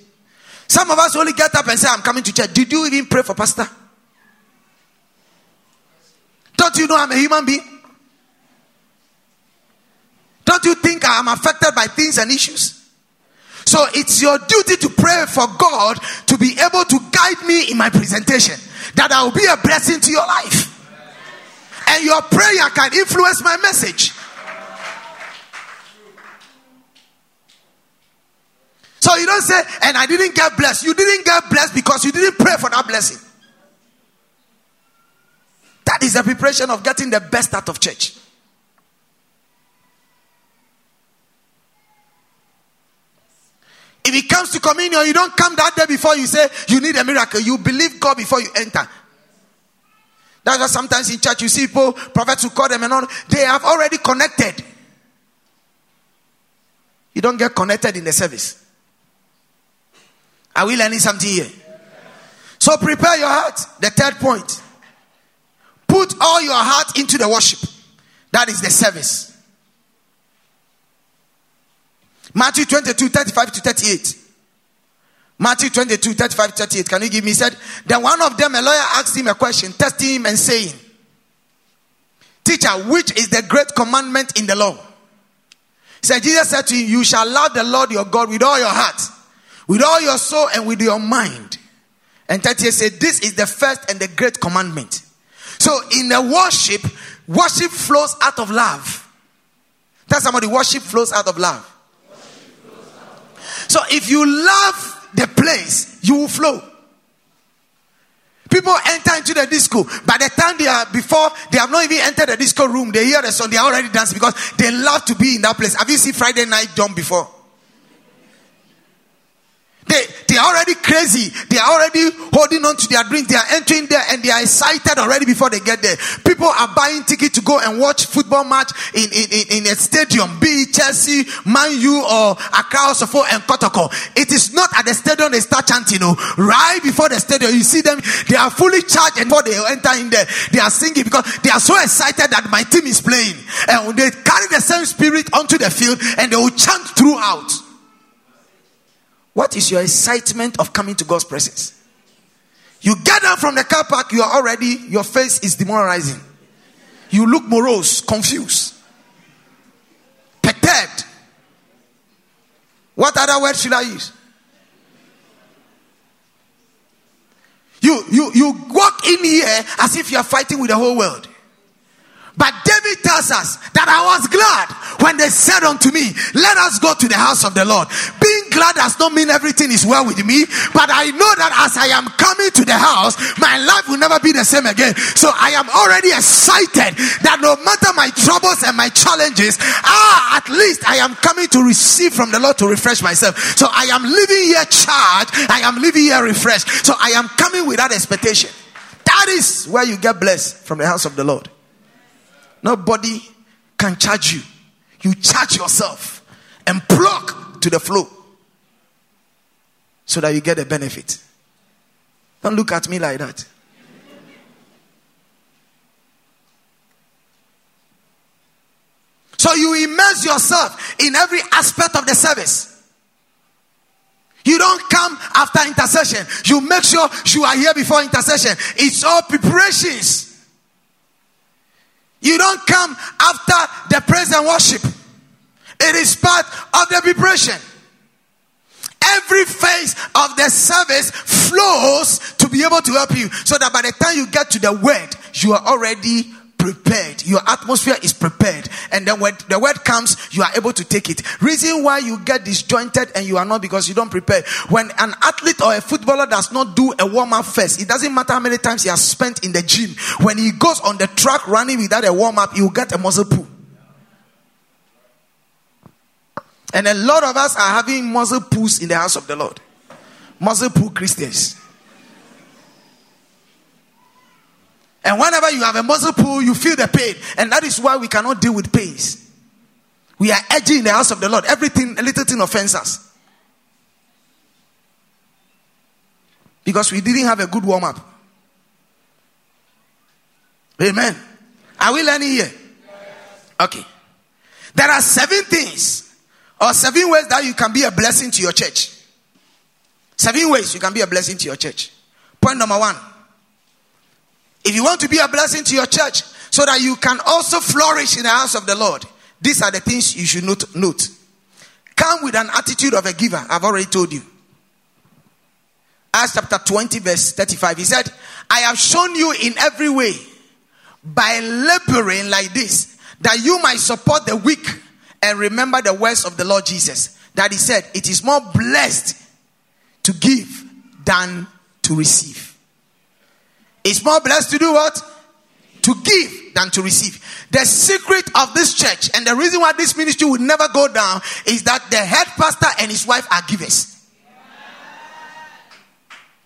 Some of us only get up and say, I'm coming to church. Did you even pray for pastor? Don't you know I'm a human being? Don't you think I am affected by things and issues? So it's your duty to pray for God to be able to guide me in my presentation, that I will be a blessing to your life. And your prayer can influence my message. So you don't say, and I didn't get blessed. You didn't get blessed because you didn't pray for that blessing. That is the preparation of getting the best out of church. If it comes to communion, you don't come that day before you say you need a miracle. You believe God before you enter. That's why sometimes in church you see people, prophets who call them and all, they have already connected. You don't get connected in the service. Are we learning something here? So prepare your heart. The third point. Put all your heart into the worship. That is the service. Matthew 22, 35 to 38. Matthew 22, 35 to 38. Can you give me? He said, Then one of them, a lawyer, asked him a question, testing him and saying, Teacher, which is the great commandment in the law? He said, Jesus said to him, You shall love the Lord your God with all your heart, with all your soul, and with your mind. And 38 said, This is the first and the great commandment. So in the worship, worship flows out of love. Tell somebody, worship flows out of love. So if you love the place, you will flow. People enter into the disco. By the time they are before they have not even entered the disco room, they hear the song, they are already dancing because they love to be in that place. Have you seen Friday night jump before? They, they are already crazy. They are already holding on to their drink. They are entering there and they are excited already before they get there. People are buying tickets to go and watch football match in, in, in, in a stadium, be it Chelsea, Man U, or Accra, Osofo, and Kotoko. It is not at the stadium they start chanting. You know, right before the stadium, you see them, they are fully charged and before they enter in there, they are singing because they are so excited that my team is playing. And they carry the same spirit onto the field and they will chant throughout. What is your excitement of coming to God's presence? You get out from the car park, you are already, your face is demoralizing. You look morose, confused, perturbed. What other word should I use? You, you, you walk in here as if you are fighting with the whole world. But David tells us that I was glad when they said unto me, Let us go to the house of the Lord. Being glad does not mean everything is well with me, but I know that as I am coming to the house, my life will never be the same again. So I am already excited that no matter my troubles and my challenges, ah, at least I am coming to receive from the Lord to refresh myself. So I am living here charged, I am living here refreshed. So I am coming with that expectation. That is where you get blessed from the house of the Lord. Nobody can charge you. You charge yourself and plug to the flow so that you get a benefit. Don't look at me like that. So you immerse yourself in every aspect of the service. You don't come after intercession. You make sure you are here before intercession. It's all preparations. You don't come after the praise and worship. It is part of the preparation. Every phase of the service flows to be able to help you so that by the time you get to the word, you are already prepared. Your atmosphere is prepared. And then when the word comes, you are able to take it. Reason why you get disjointed and you are not because you don't prepare. When an athlete or a footballer does not do a warm up first, it doesn't matter how many times he has spent in the gym. When he goes on the track running without a warm up, he will get a muscle pull. And a lot of us are having muscle pulls in the house of the Lord. muscle pull Christians. And whenever you have a muscle pull, you feel the pain. And that is why we cannot deal with pains. We are edgy in the house of the Lord. Everything, a little thing offends us. Because we didn't have a good warm up. Amen. Are we learning here? Okay. There are seven things or seven ways that you can be a blessing to your church. Seven ways you can be a blessing to your church. Point number one. If you want to be a blessing to your church so that you can also flourish in the house of the Lord, these are the things you should note. note. Come with an attitude of a giver. I've already told you. Acts chapter 20, verse 35. He said, I have shown you in every way by laboring like this that you might support the weak and remember the words of the Lord Jesus. That he said, It is more blessed to give than to receive. It's more blessed to do what? To give than to receive. The secret of this church and the reason why this ministry will never go down is that the head pastor and his wife are givers.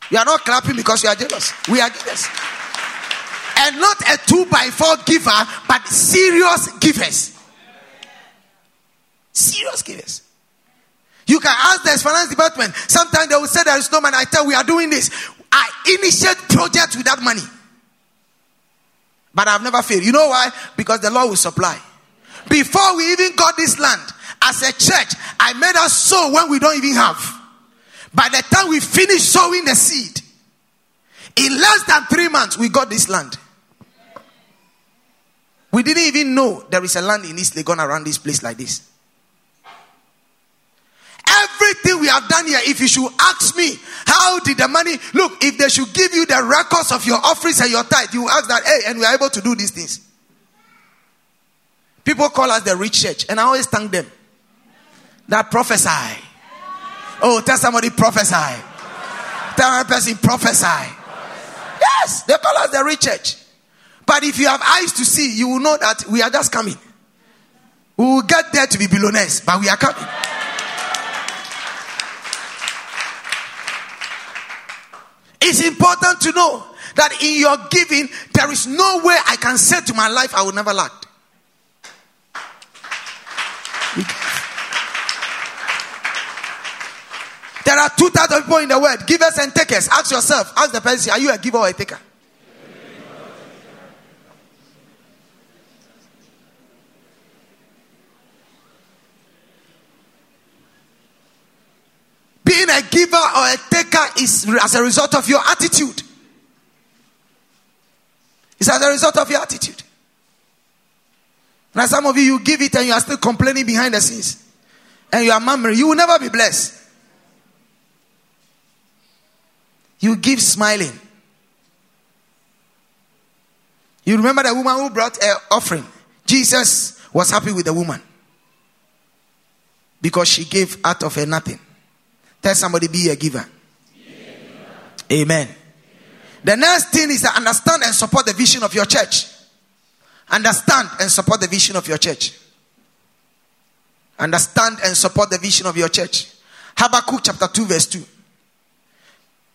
You are not clapping because you are jealous. We are givers. And not a two by four giver, but serious givers. Serious givers. You can ask the finance department. Sometimes they will say there is no money. I tell we are doing this. I initiate projects with that money. But I've never failed. You know why? Because the Lord will supply. Before we even got this land, as a church, I made us sow when we don't even have. By the time we finished sowing the seed, in less than three months, we got this land. We didn't even know there is a land in East Legon around this place like this. Everything we have done here, if you should ask me, how did the money look? If they should give you the records of your offerings and your tithe, you ask that, hey, and we are able to do these things. People call us the rich church, and I always thank them. That prophesy. Oh, tell somebody prophesy. Tell a person prophesy. Yes, they call us the rich church. But if you have eyes to see, you will know that we are just coming. We will get there to be billionaires, but we are coming. It's important to know that in your giving, there is no way I can say to my life, I will never lack. There are two types of people in the world givers and takers. Ask yourself, ask the person, are you a giver or a taker? Being a giver or a taker is as a result of your attitude. It's as a result of your attitude. Now, some of you, you give it and you are still complaining behind the scenes. And you are murmuring. You will never be blessed. You give smiling. You remember the woman who brought an offering. Jesus was happy with the woman because she gave out of her nothing. Tell somebody, be a giver. Be Amen. Amen. The next thing is to understand and support the vision of your church. Understand and support the vision of your church. Understand and support the vision of your church. Habakkuk chapter 2, verse 2.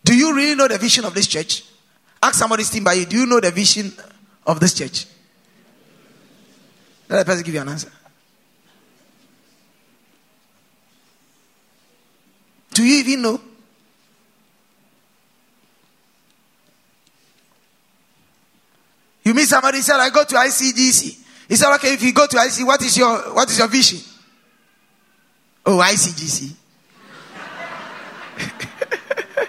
Do you really know the vision of this church? Ask somebody sitting by you, do you know the vision of this church? Let the person give you an answer. Do you even know? You meet somebody said, I go to ICGC. He said, okay, if you go to ICGC, what is your what is your vision? Oh, ICGC. <laughs>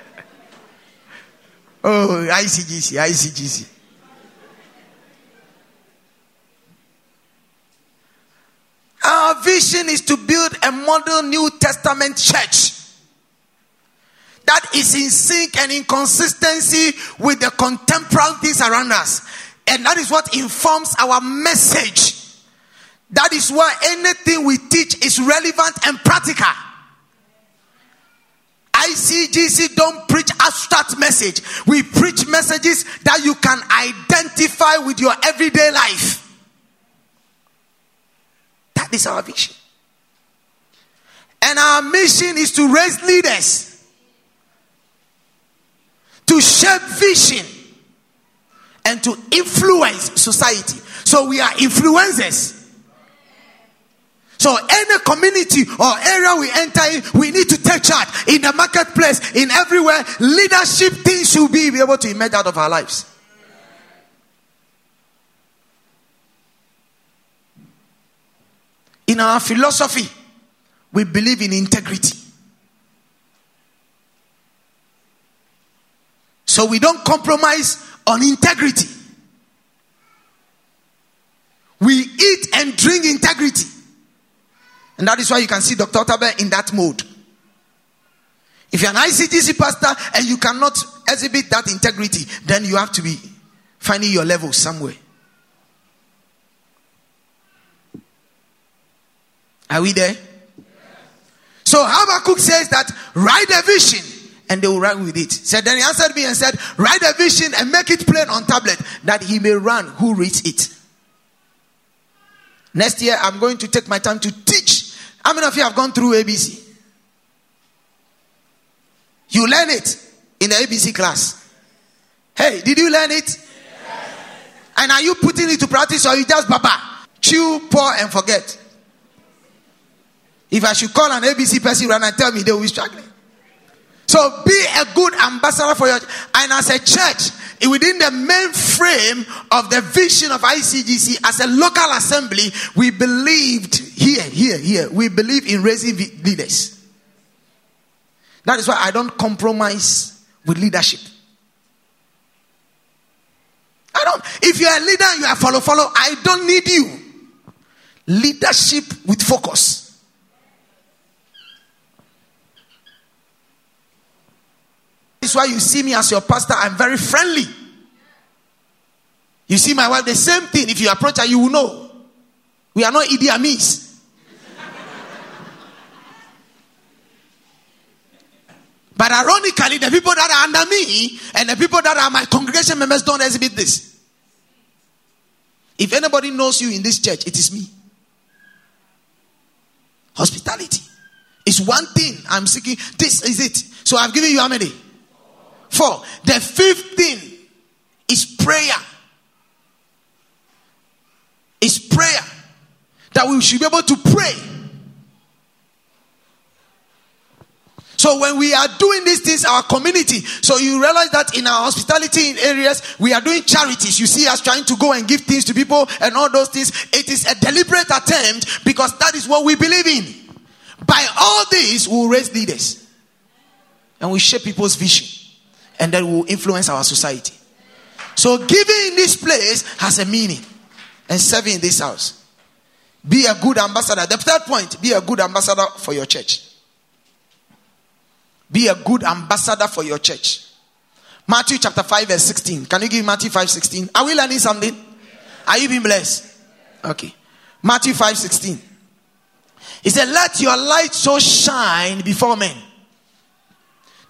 oh, ICGC, ICGC. Our vision is to build a model New Testament church that is in sync and in consistency with the contemporary things around us. And that is what informs our message. That is why anything we teach is relevant and practical. ICGC don't preach abstract message. We preach messages that you can identify with your everyday life. That is our vision. And our mission is to raise leaders to shape vision and to influence society. So we are influencers. So any community or area we enter in, we need to take charge. In the marketplace, in everywhere, leadership things should be, able to emerge out of our lives. In our philosophy, we believe in integrity. So we don't compromise on integrity. We eat and drink integrity. And that is why you can see Dr. Otabil in that mode. If you're an ICGC pastor and you cannot exhibit that integrity, then you have to be finding your level somewhere. Are we there? So Habakkuk says that write a vision and they will run with it. Said then he answered me and said, Write a vision and make it plain on tablet that he may run who reads it. Next year I'm going to take my time to teach how many of you have gone through ABC? You learn it in the ABC class. Hey, did you learn it? Yes. And are you putting it to practice or you just baba? Chew, pour, and forget. If I should call an ABC person and tell me they will be struggling. So be a good ambassador for your and as a church within the main frame of the vision of ICGC as a local assembly, we believed here, here, here. We believe in raising leaders. That is why I don't compromise with leadership. I don't. If you are a leader and you are follow follow, I don't need you. Leadership with focus. This is why you see me as your pastor. I'm very friendly. You see my wife, the same thing. If you approach her, you will know. We are not Idi Amins. but ironically, the people that are under me and the people that are my congregation members don't exhibit this. If anybody knows you in this church, it is me. Hospitality is one thing I'm seeking. This is it. So I've given you how many? Four. The fifth thing is prayer. Is prayer. That we should be able to pray. So when we are doing these things, our community, so you realize that in our hospitality in areas, we are doing charities. You see us trying to go and give things to people and all those things. It is a deliberate attempt because that is what we believe in. By all this, we will raise leaders and we shape people's vision and that will influence our society. So giving in this place has a meaning, and serving in this house. Be a good ambassador. The third point: be a good ambassador for your church. Be a good ambassador for your church. Matthew chapter 5, verse 16. Can you give Matthew 5 16? Are we learning something? Are you being blessed? Okay. Matthew 5 16. He said, Let your light so shine before men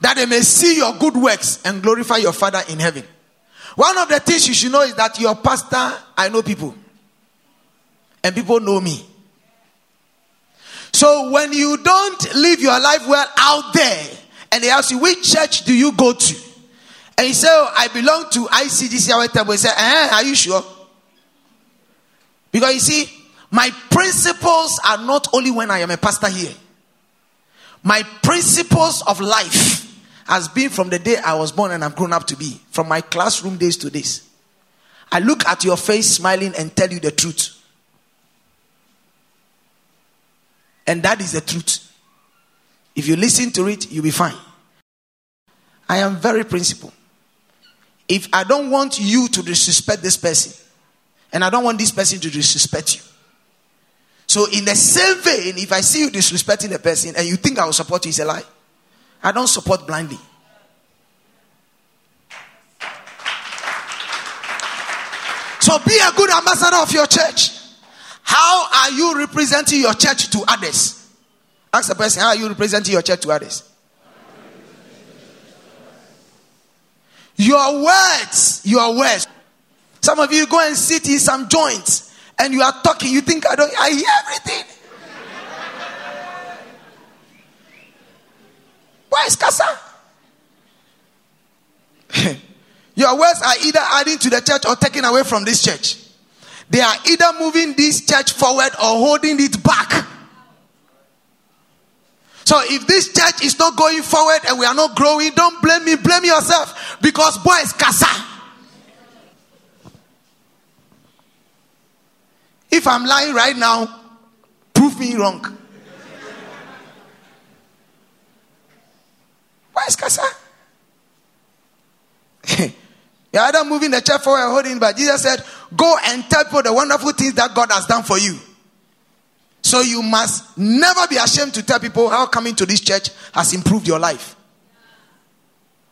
that they may see your good works and glorify your Father in heaven. One of the things you should know is that your pastor, I know people, and people know me. So when you don't live your life well out there, and they ask you, which church do you go to? And you say, oh, I belong to ICGC Our Temple. You say, eh, are you sure? Because you see, my principles are not only when I am a pastor here. My principles of life has been from the day I was born and I've grown up to be, from my classroom days to this. I look at your face smiling and tell you the truth. And that is the truth. If you listen to it, you'll be fine. I am very principled. If I don't want you to disrespect this person, and I don't want this person to disrespect you. So, in the same vein, if I see you disrespecting a person and you think I will support you, it's a lie. I don't support blindly. So be a good ambassador of your church. How are you representing your church to others? Ask the person, how are you representing your church to others? Your words, your words. Some of you go and sit in some joints and you are talking, you think I don't I hear everything. Where is Casa? <laughs> Your words are either adding to the church or taking away from this church. They are either moving this church forward or holding it back. So if this church is not going forward and we are not growing, don't blame me, blame yourself because boys casa. If I'm lying right now, prove me wrong. Why is casa? You're either moving the chair forward or holding but Jesus said, Go and tell people the wonderful things that God has done for you. So you must never be ashamed to tell people how coming to this church has improved your life.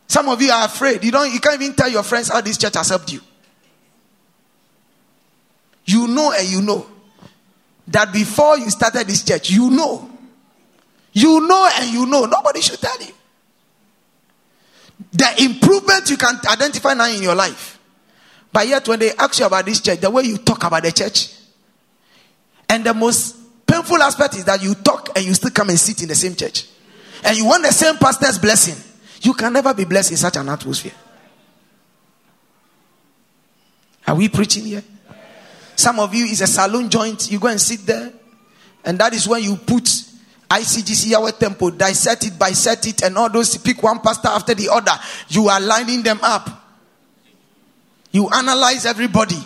Some of you are afraid. You don't you can't even tell your friends how this church has helped you. You know and you know that before you started this church, you know. You know and you know. Nobody should tell you. The improvement you can identify now in your life. But yet, when they ask you about this church, the way you talk about the church, and the most painful aspect is that you talk and you still come and sit in the same church, and you want the same pastor's blessing. You can never be blessed in such an atmosphere. Are we preaching here? Some of you is a saloon joint. You go and sit there, and that is when you put ICGC our temple, dissect it, bisect it, and all those pick one pastor after the other. You are lining them up. You analyze everybody.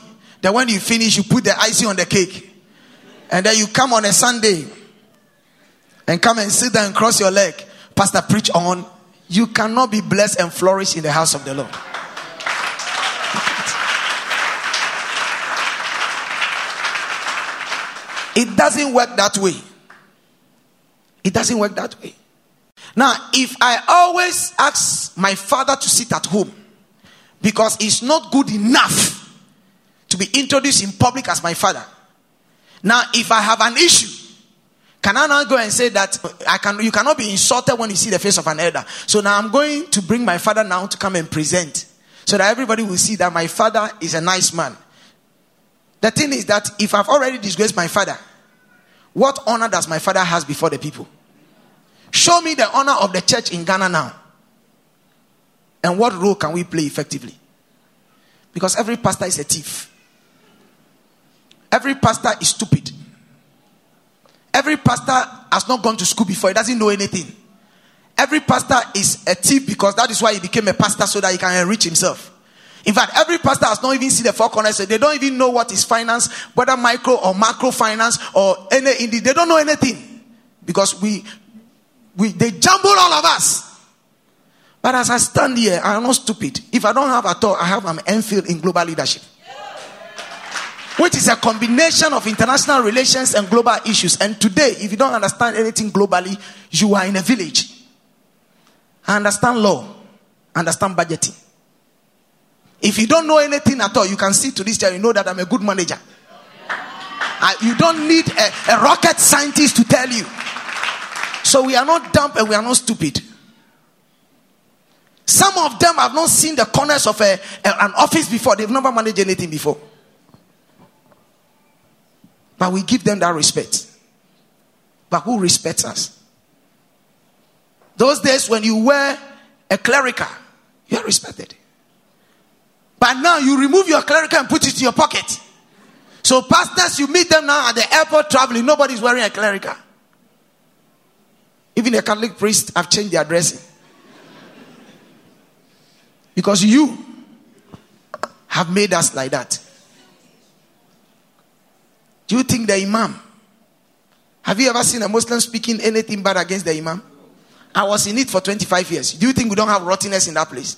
Then when you finish, you put the icing on the cake. And then you come on a Sunday and come and sit there and cross your leg. Pastor, preach on. You cannot be blessed and flourish in the house of the Lord. It doesn't work that way. It doesn't work that way. Now, if I always ask my father to sit at home because it's not good enough to be introduced in public as my father. Now, if I have an issue, can I now go and say that I can you cannot be insulted when you see the face of an elder? So now I'm going to bring my father now to come and present so that everybody will see that my father is a nice man. The thing is that if I've already disgraced my father, what honor does my father has before the people? Show me the honor of the church in Ghana now. And what role can we play effectively? Because every pastor is a thief. Every pastor is stupid. Every pastor has not gone to school before, he doesn't know anything. Every pastor is a thief because that is why he became a pastor so that he can enrich himself. In fact, every pastor has not even seen the four corners. They don't even know what is finance, whether micro or macro finance or any. They don't know anything because we, we they jumble all of us. But as I stand here, I am not stupid. If I don't have a all, I have an MPhil in global leadership, which is a combination of international relations and global issues. And today, if you don't understand anything globally, you are in a village. I understand law, understand budgeting. If you don't know anything at all, you can see to this day, you know that I'm a good manager. You don't need a, a rocket scientist to tell you. So we are not dumb and we are not stupid. Some of them have not seen the corners of a, a, an office before. They've never managed anything before. But we give them that respect. But who respects us? Those days when you were a clerical, you are respected. But now you remove your clerical and put it in your pocket. So pastors, you meet them now at the airport traveling. Nobody's wearing a clerical. Even the Catholic priests have changed their dressing. Because you have made us like that. Do you think the Imam? Have you ever seen a Muslim speaking anything bad against the Imam? I was in it for 25 years. Do you think we don't have rottenness in that place?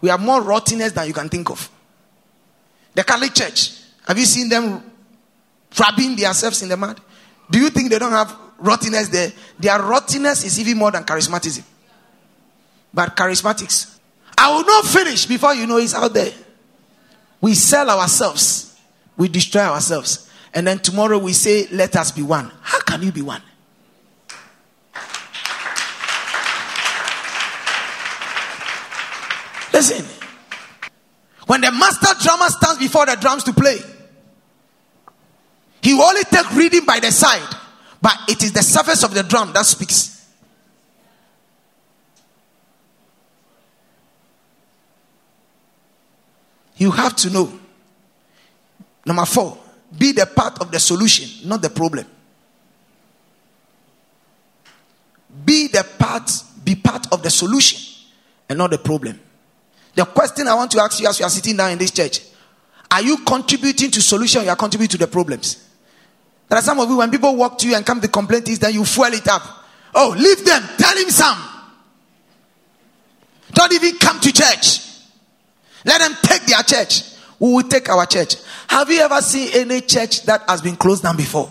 We have more rottenness than you can think of. The Catholic Church, have you seen them rubbing themselves in the mud? Do you think they don't have rottenness there? Their rottenness is even more than charismatism. But charismatics, I will not finish before you know it's out there. We sell ourselves, we destroy ourselves, and then tomorrow we say, Let us be one. How can you be one? Listen. When the master drummer stands before the drums to play, he will only take reading by the side, but it is the surface of the drum that speaks. You have to know. Number four, be the part of the solution, not the problem. Be the part, be part of the solution and not the problem. The question I want to ask you as you are sitting down in this church are you contributing to solution? You are contributing to the problems. There are some of you when people walk to you and come to complaint is then you fuel it up. Oh, leave them. Tell him some. Don't even come to church. Let them take their church. We will take our church. Have you ever seen any church that has been closed down before?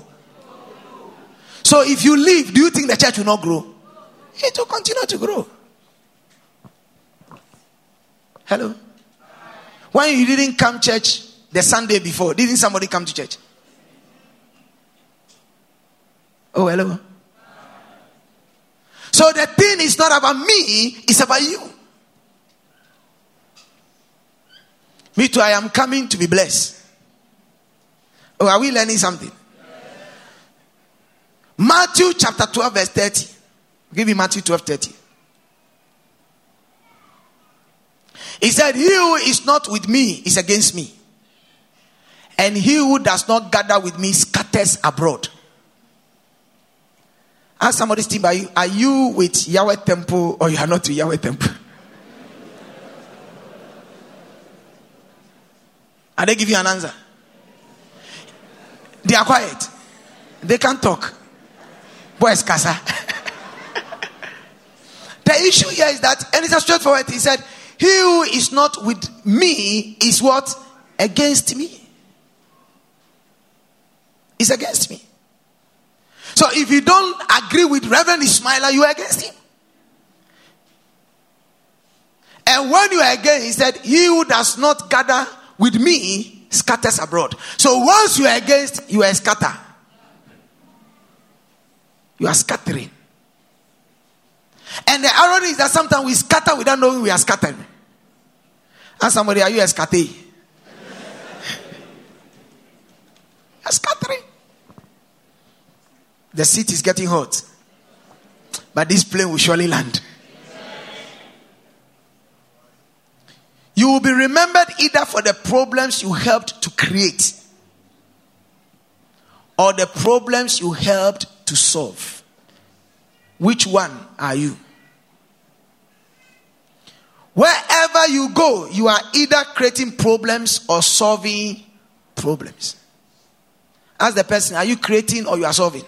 So if you leave, do you think the church will not grow? It will continue to grow. Hello? When you didn't come church the Sunday before, didn't somebody come to church? Oh, hello. So the thing is not about me, it's about you. Me too, I am coming to be blessed. Oh, are we learning something? Matthew chapter 12, verse 30. Give me Matthew 12, 30. He said, He who is not with me is against me. And he who does not gather with me scatters abroad. Ask somebody sitting by you, are you with Yahweh temple or you are not with Yahweh temple? Are they give you an answer? They are quiet. They can't talk. Boys, casa. <laughs> the issue here is that, and it's a straightforward. He said, He who is not with me is what? Against me. Is against me. So if you don't agree with Reverend Ismaila, you are against him. And when you are against, he said, He who does not gather with me scatters abroad. So once you are against, you are scatter. You are scattering. And the irony is that sometimes we scatter without knowing we are scattering. Ask somebody, are you a scattering. The seat is getting hot. But this plane will surely land. You will be remembered either for the problems you helped to create or the problems you helped to solve. Which one are you? Wherever you go, you are either creating problems or solving problems. Ask the person, are you creating or you are solving?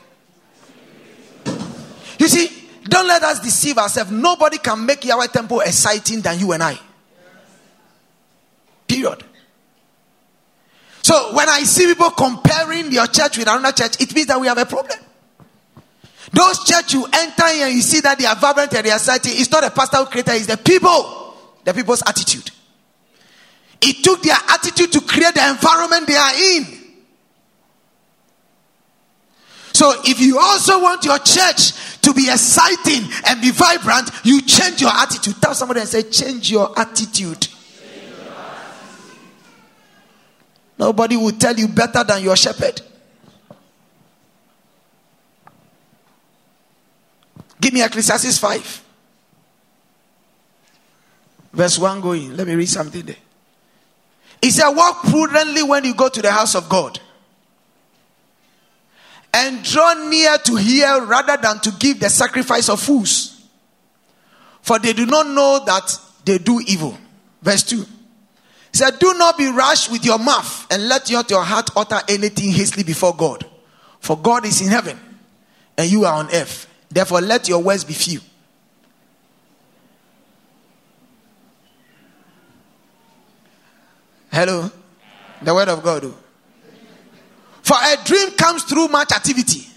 You see, don't let us deceive ourselves. Nobody can make Yahweh Temple exciting than you and I. Period. So when I see people comparing your church with another church, it means that we have a problem. Those church you enter and you see that they are vibrant and they are exciting. It's not the pastor who created, it's the people. The people's attitude. It took their attitude to create the environment they are in. So if you also want your church to be exciting and be vibrant, you change your attitude. Tell somebody and say, change your attitude. Nobody will tell you better than your shepherd. Give me Ecclesiastes 5. Verse 1 going. Let me read something there. He said, Walk prudently when you go to the house of God and draw near to hear rather than to give the sacrifice of fools. For they do not know that they do evil. Verse 2. He said, Do not be rash with your mouth and let not your heart utter anything hastily before God. For God is in heaven and you are on earth. Therefore, let your words be few. Hello? The word of God. For a dream comes through much activity,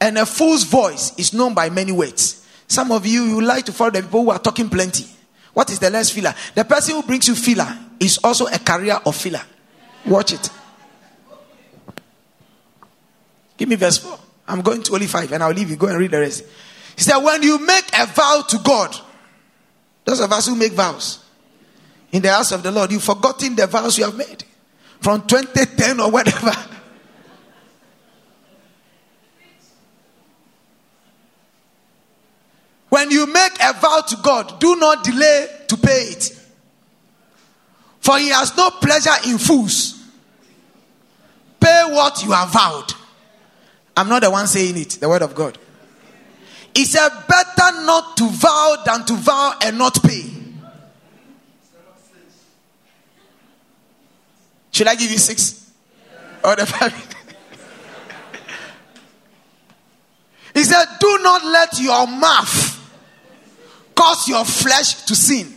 and a fool's voice is known by many words. Some of you, you like to follow the people who are talking plenty. What is the less filler? The person who brings you filler is also a carrier of filler. Watch it. Give me verse 4. I'm going to only 5 and I'll leave you. Go and read the rest. He said, When you make a vow to God, those of us who make vows in the house of the Lord, you've forgotten the vows you have made from 2010 or whatever. <laughs> When you make a vow to God, do not delay to pay it. For he has no pleasure in fools. Pay what you have vowed. I'm not the one saying it, the word of God. He said, Better not to vow than to vow and not pay. Should I give you six? Or the five? he said, Do not let your mouth cause your flesh to sin,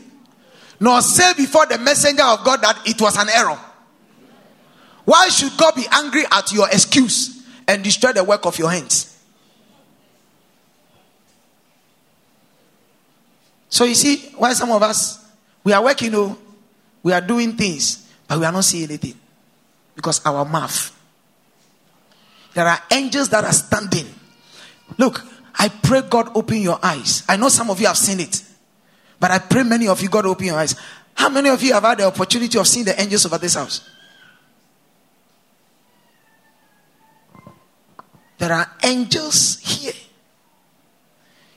nor say before the messenger of God that it was an error. Why should God be angry at your excuse and destroy the work of your hands? So you see, why some of us we are working, oh, we are doing things, but we are not seeing anything because our mouth. There are angels that are standing. Look, I pray God open your eyes. I know some of you have seen it, but I pray many of you God open your eyes. How many of you have had the opportunity of seeing the angels over this house? There are angels here.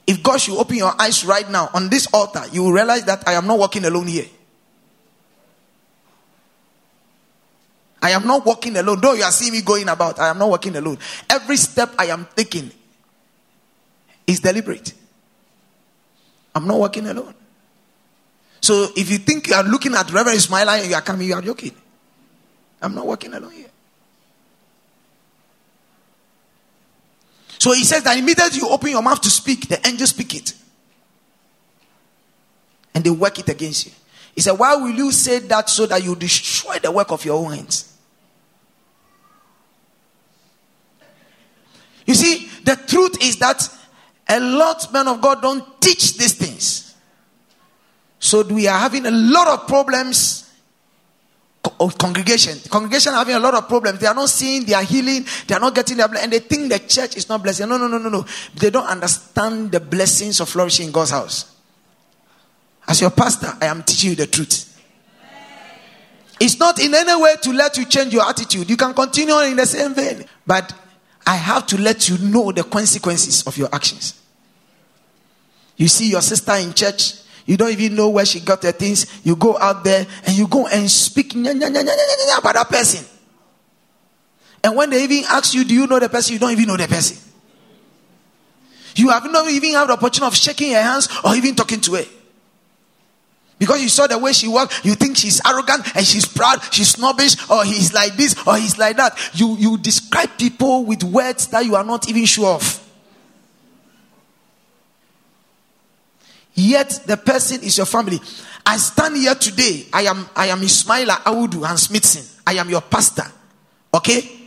If God should open your eyes right now on this altar, you will realize that I am not walking alone here. I am not walking alone. Though you are seeing me going about, I am not walking alone. Every step I am taking is deliberate. I'm not walking alone. So if you think you are looking at Reverend Ismaila and you are coming, you are joking. I'm not walking alone here. So he says that immediately you open your mouth to speak, the angels speak it. And they work it against you. He said, Why will you say that so that you destroy the work of your own hands? You see, the truth is that a lot men of God don't teach these things. So we are having a lot of problems of congregation. Congregation having a lot of problems. They are not seeing, they are healing, they are not getting their and they think the church is not blessing. No, no, no, no, no. They don't understand the blessings of flourishing in God's house. As your pastor, I am teaching you the truth. It's not in any way to let you change your attitude. You can continue in the same vein. But I have to let you know the consequences of your actions. You see your sister in church, you don't even know where she got her things. You go out there and you go and speak about that person. And when they even ask you, Do you know the person? You don't even know the person. You have not even had the opportunity of shaking her hands or even talking to her. Because you saw the way she walked, you think she's arrogant and she's proud, she's snobbish, or he's like this, or he's like that. You, you describe people with words that you are not even sure of. Yet the person is your family. I stand here today. I am I am Ismaila Awudu and Smithson. I am your pastor. Okay?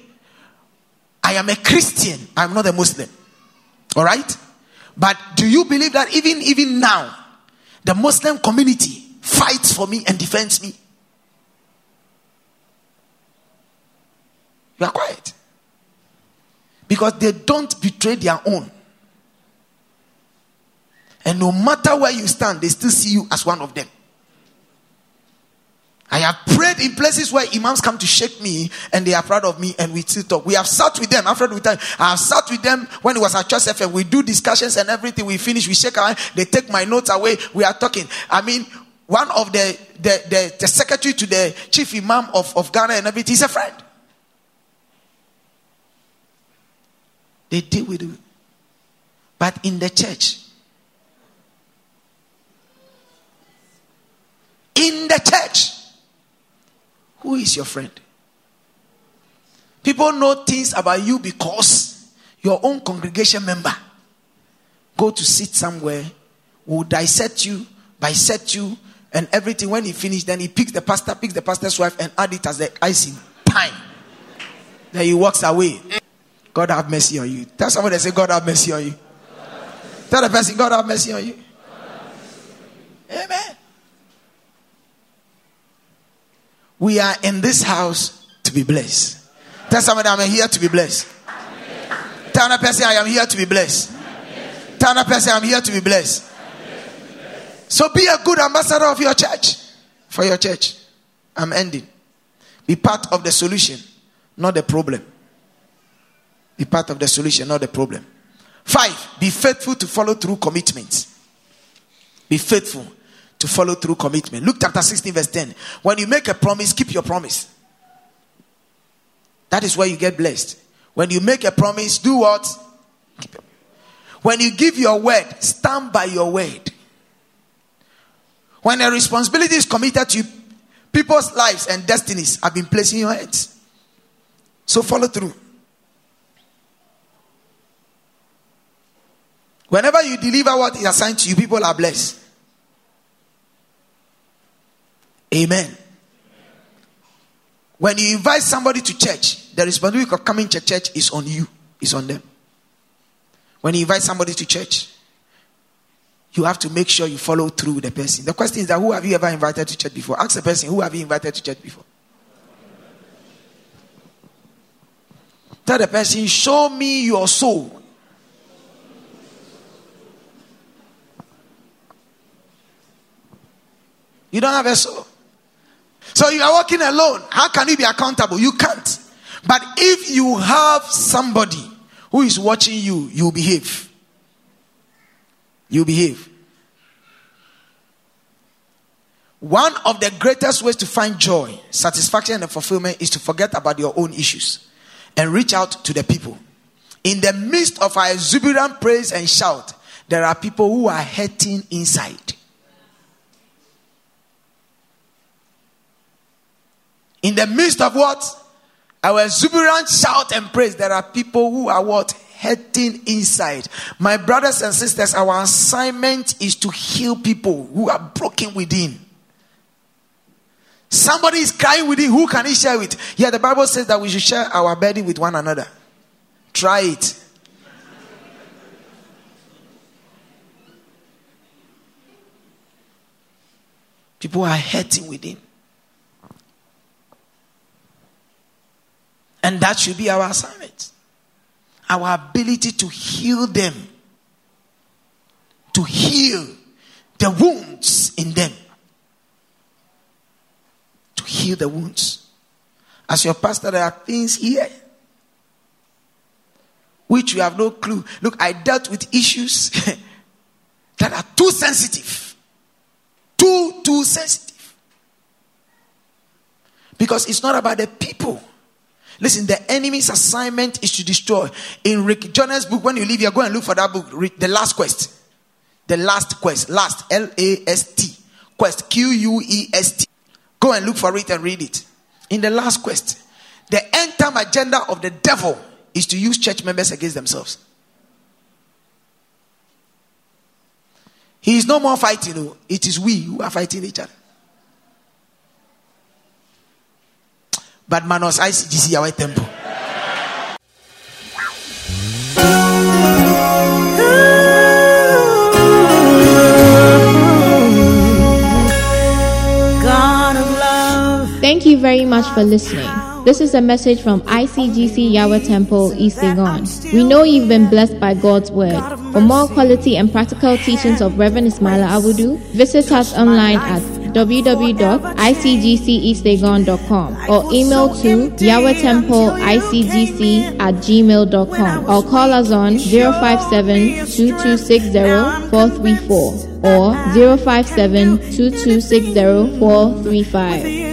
I am a Christian. I am not a Muslim. All right? But do you believe that even even now, the Muslim community fights for me and defends me? You are quiet. Because they don't betray their own. And no matter where you stand, they still see you as one of them. I have prayed in places where imams come to shake me and they are proud of me and we still talk. We have sat with them after the time. I have sat with them when it was at Church FM. We do discussions and everything. We finish, we shake our hand. They take my notes away. We are talking. I mean, one of the, the, the, the secretary to the chief imam of, of Ghana and everything is a friend. They deal with it. But in the church, in the church. Who is your friend? People know things about you because your own congregation member go to sit somewhere, will dissect you, bisect you, and everything. When he finished, then he picks the pastor, picks the pastor's wife, and add it as the icing. Time. Then he walks away. God have mercy on you. Tell somebody say, God have mercy on you. Tell the person, God have mercy on you. Amen. We are in this house to be blessed. Tell somebody I'm here to be blessed. Tell another person I am here to be blessed. Tell another person I'm here to be blessed. So be a good ambassador of your church. For your church. I'm ending. Be part of the solution, not the problem. Be part of the solution, not the problem. Five, be faithful to follow through commitments. Be faithful to follow through commitment. Luke chapter 16, verse 10. When you make a promise, keep your promise. That is where you get blessed. When you make a promise, do what? When you give your word, stand by your word. When a responsibility is committed to people's lives and destinies have been placed in your hands. So follow through. Whenever you deliver what is assigned to you, people are blessed. Amen. When you invite somebody to church, the responsibility of coming to church is on you, is on them. When you invite somebody to church, you have to make sure you follow through with the person. The question is that who have you ever invited to church before? Ask the person, who have you invited to church before? Tell the person, show me your soul. You don't have a soul. So you are walking alone. How can you be accountable? You can't. But if you have somebody who is watching you, you behave. You behave. One of the greatest ways to find joy, satisfaction, and fulfillment is to forget about your own issues and reach out to the people. In the midst of our exuberant praise and shout, there are people who are hurting inside. In the midst of what? Our exuberant shout and praise, there are people who are what? Hurting inside. My brothers and sisters, our assignment is to heal people who are broken within. Somebody is crying within. Who can he share with? Yeah, the Bible says that we should share our burden with one another. Try it. People are hurting within. And that should be our assignment. Our ability to heal them, to heal the wounds in them, to heal the wounds. As your pastor, there are things here which you have no clue. Look, I dealt with issues <laughs> that are too sensitive. Too, too sensitive. Because it's not about the people. Listen, the enemy's assignment is to destroy. In Rick Joyner's book, when you leave here, go and look for that book, The Last Quest. The Last Quest. Last, L A S T. Quest, Q U E S T. Go and look for it and read it. In The Last Quest, the end time agenda of the devil is to use church members against themselves. He is no more fighting, it is we who are fighting each other. But Manos ICGC our temple. Thank you very much for listening. This is a message from ICGC Yahweh Temple, East Legon. We know you've been blessed by God's word. For more quality and practical teachings of Reverend Ismaila Abudu, visit us online at www.icgceastlegon.com or email to yahwehtemple.icgc at gmail.com or call us on 057 2260 434 or 057 2260 435.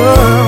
oh.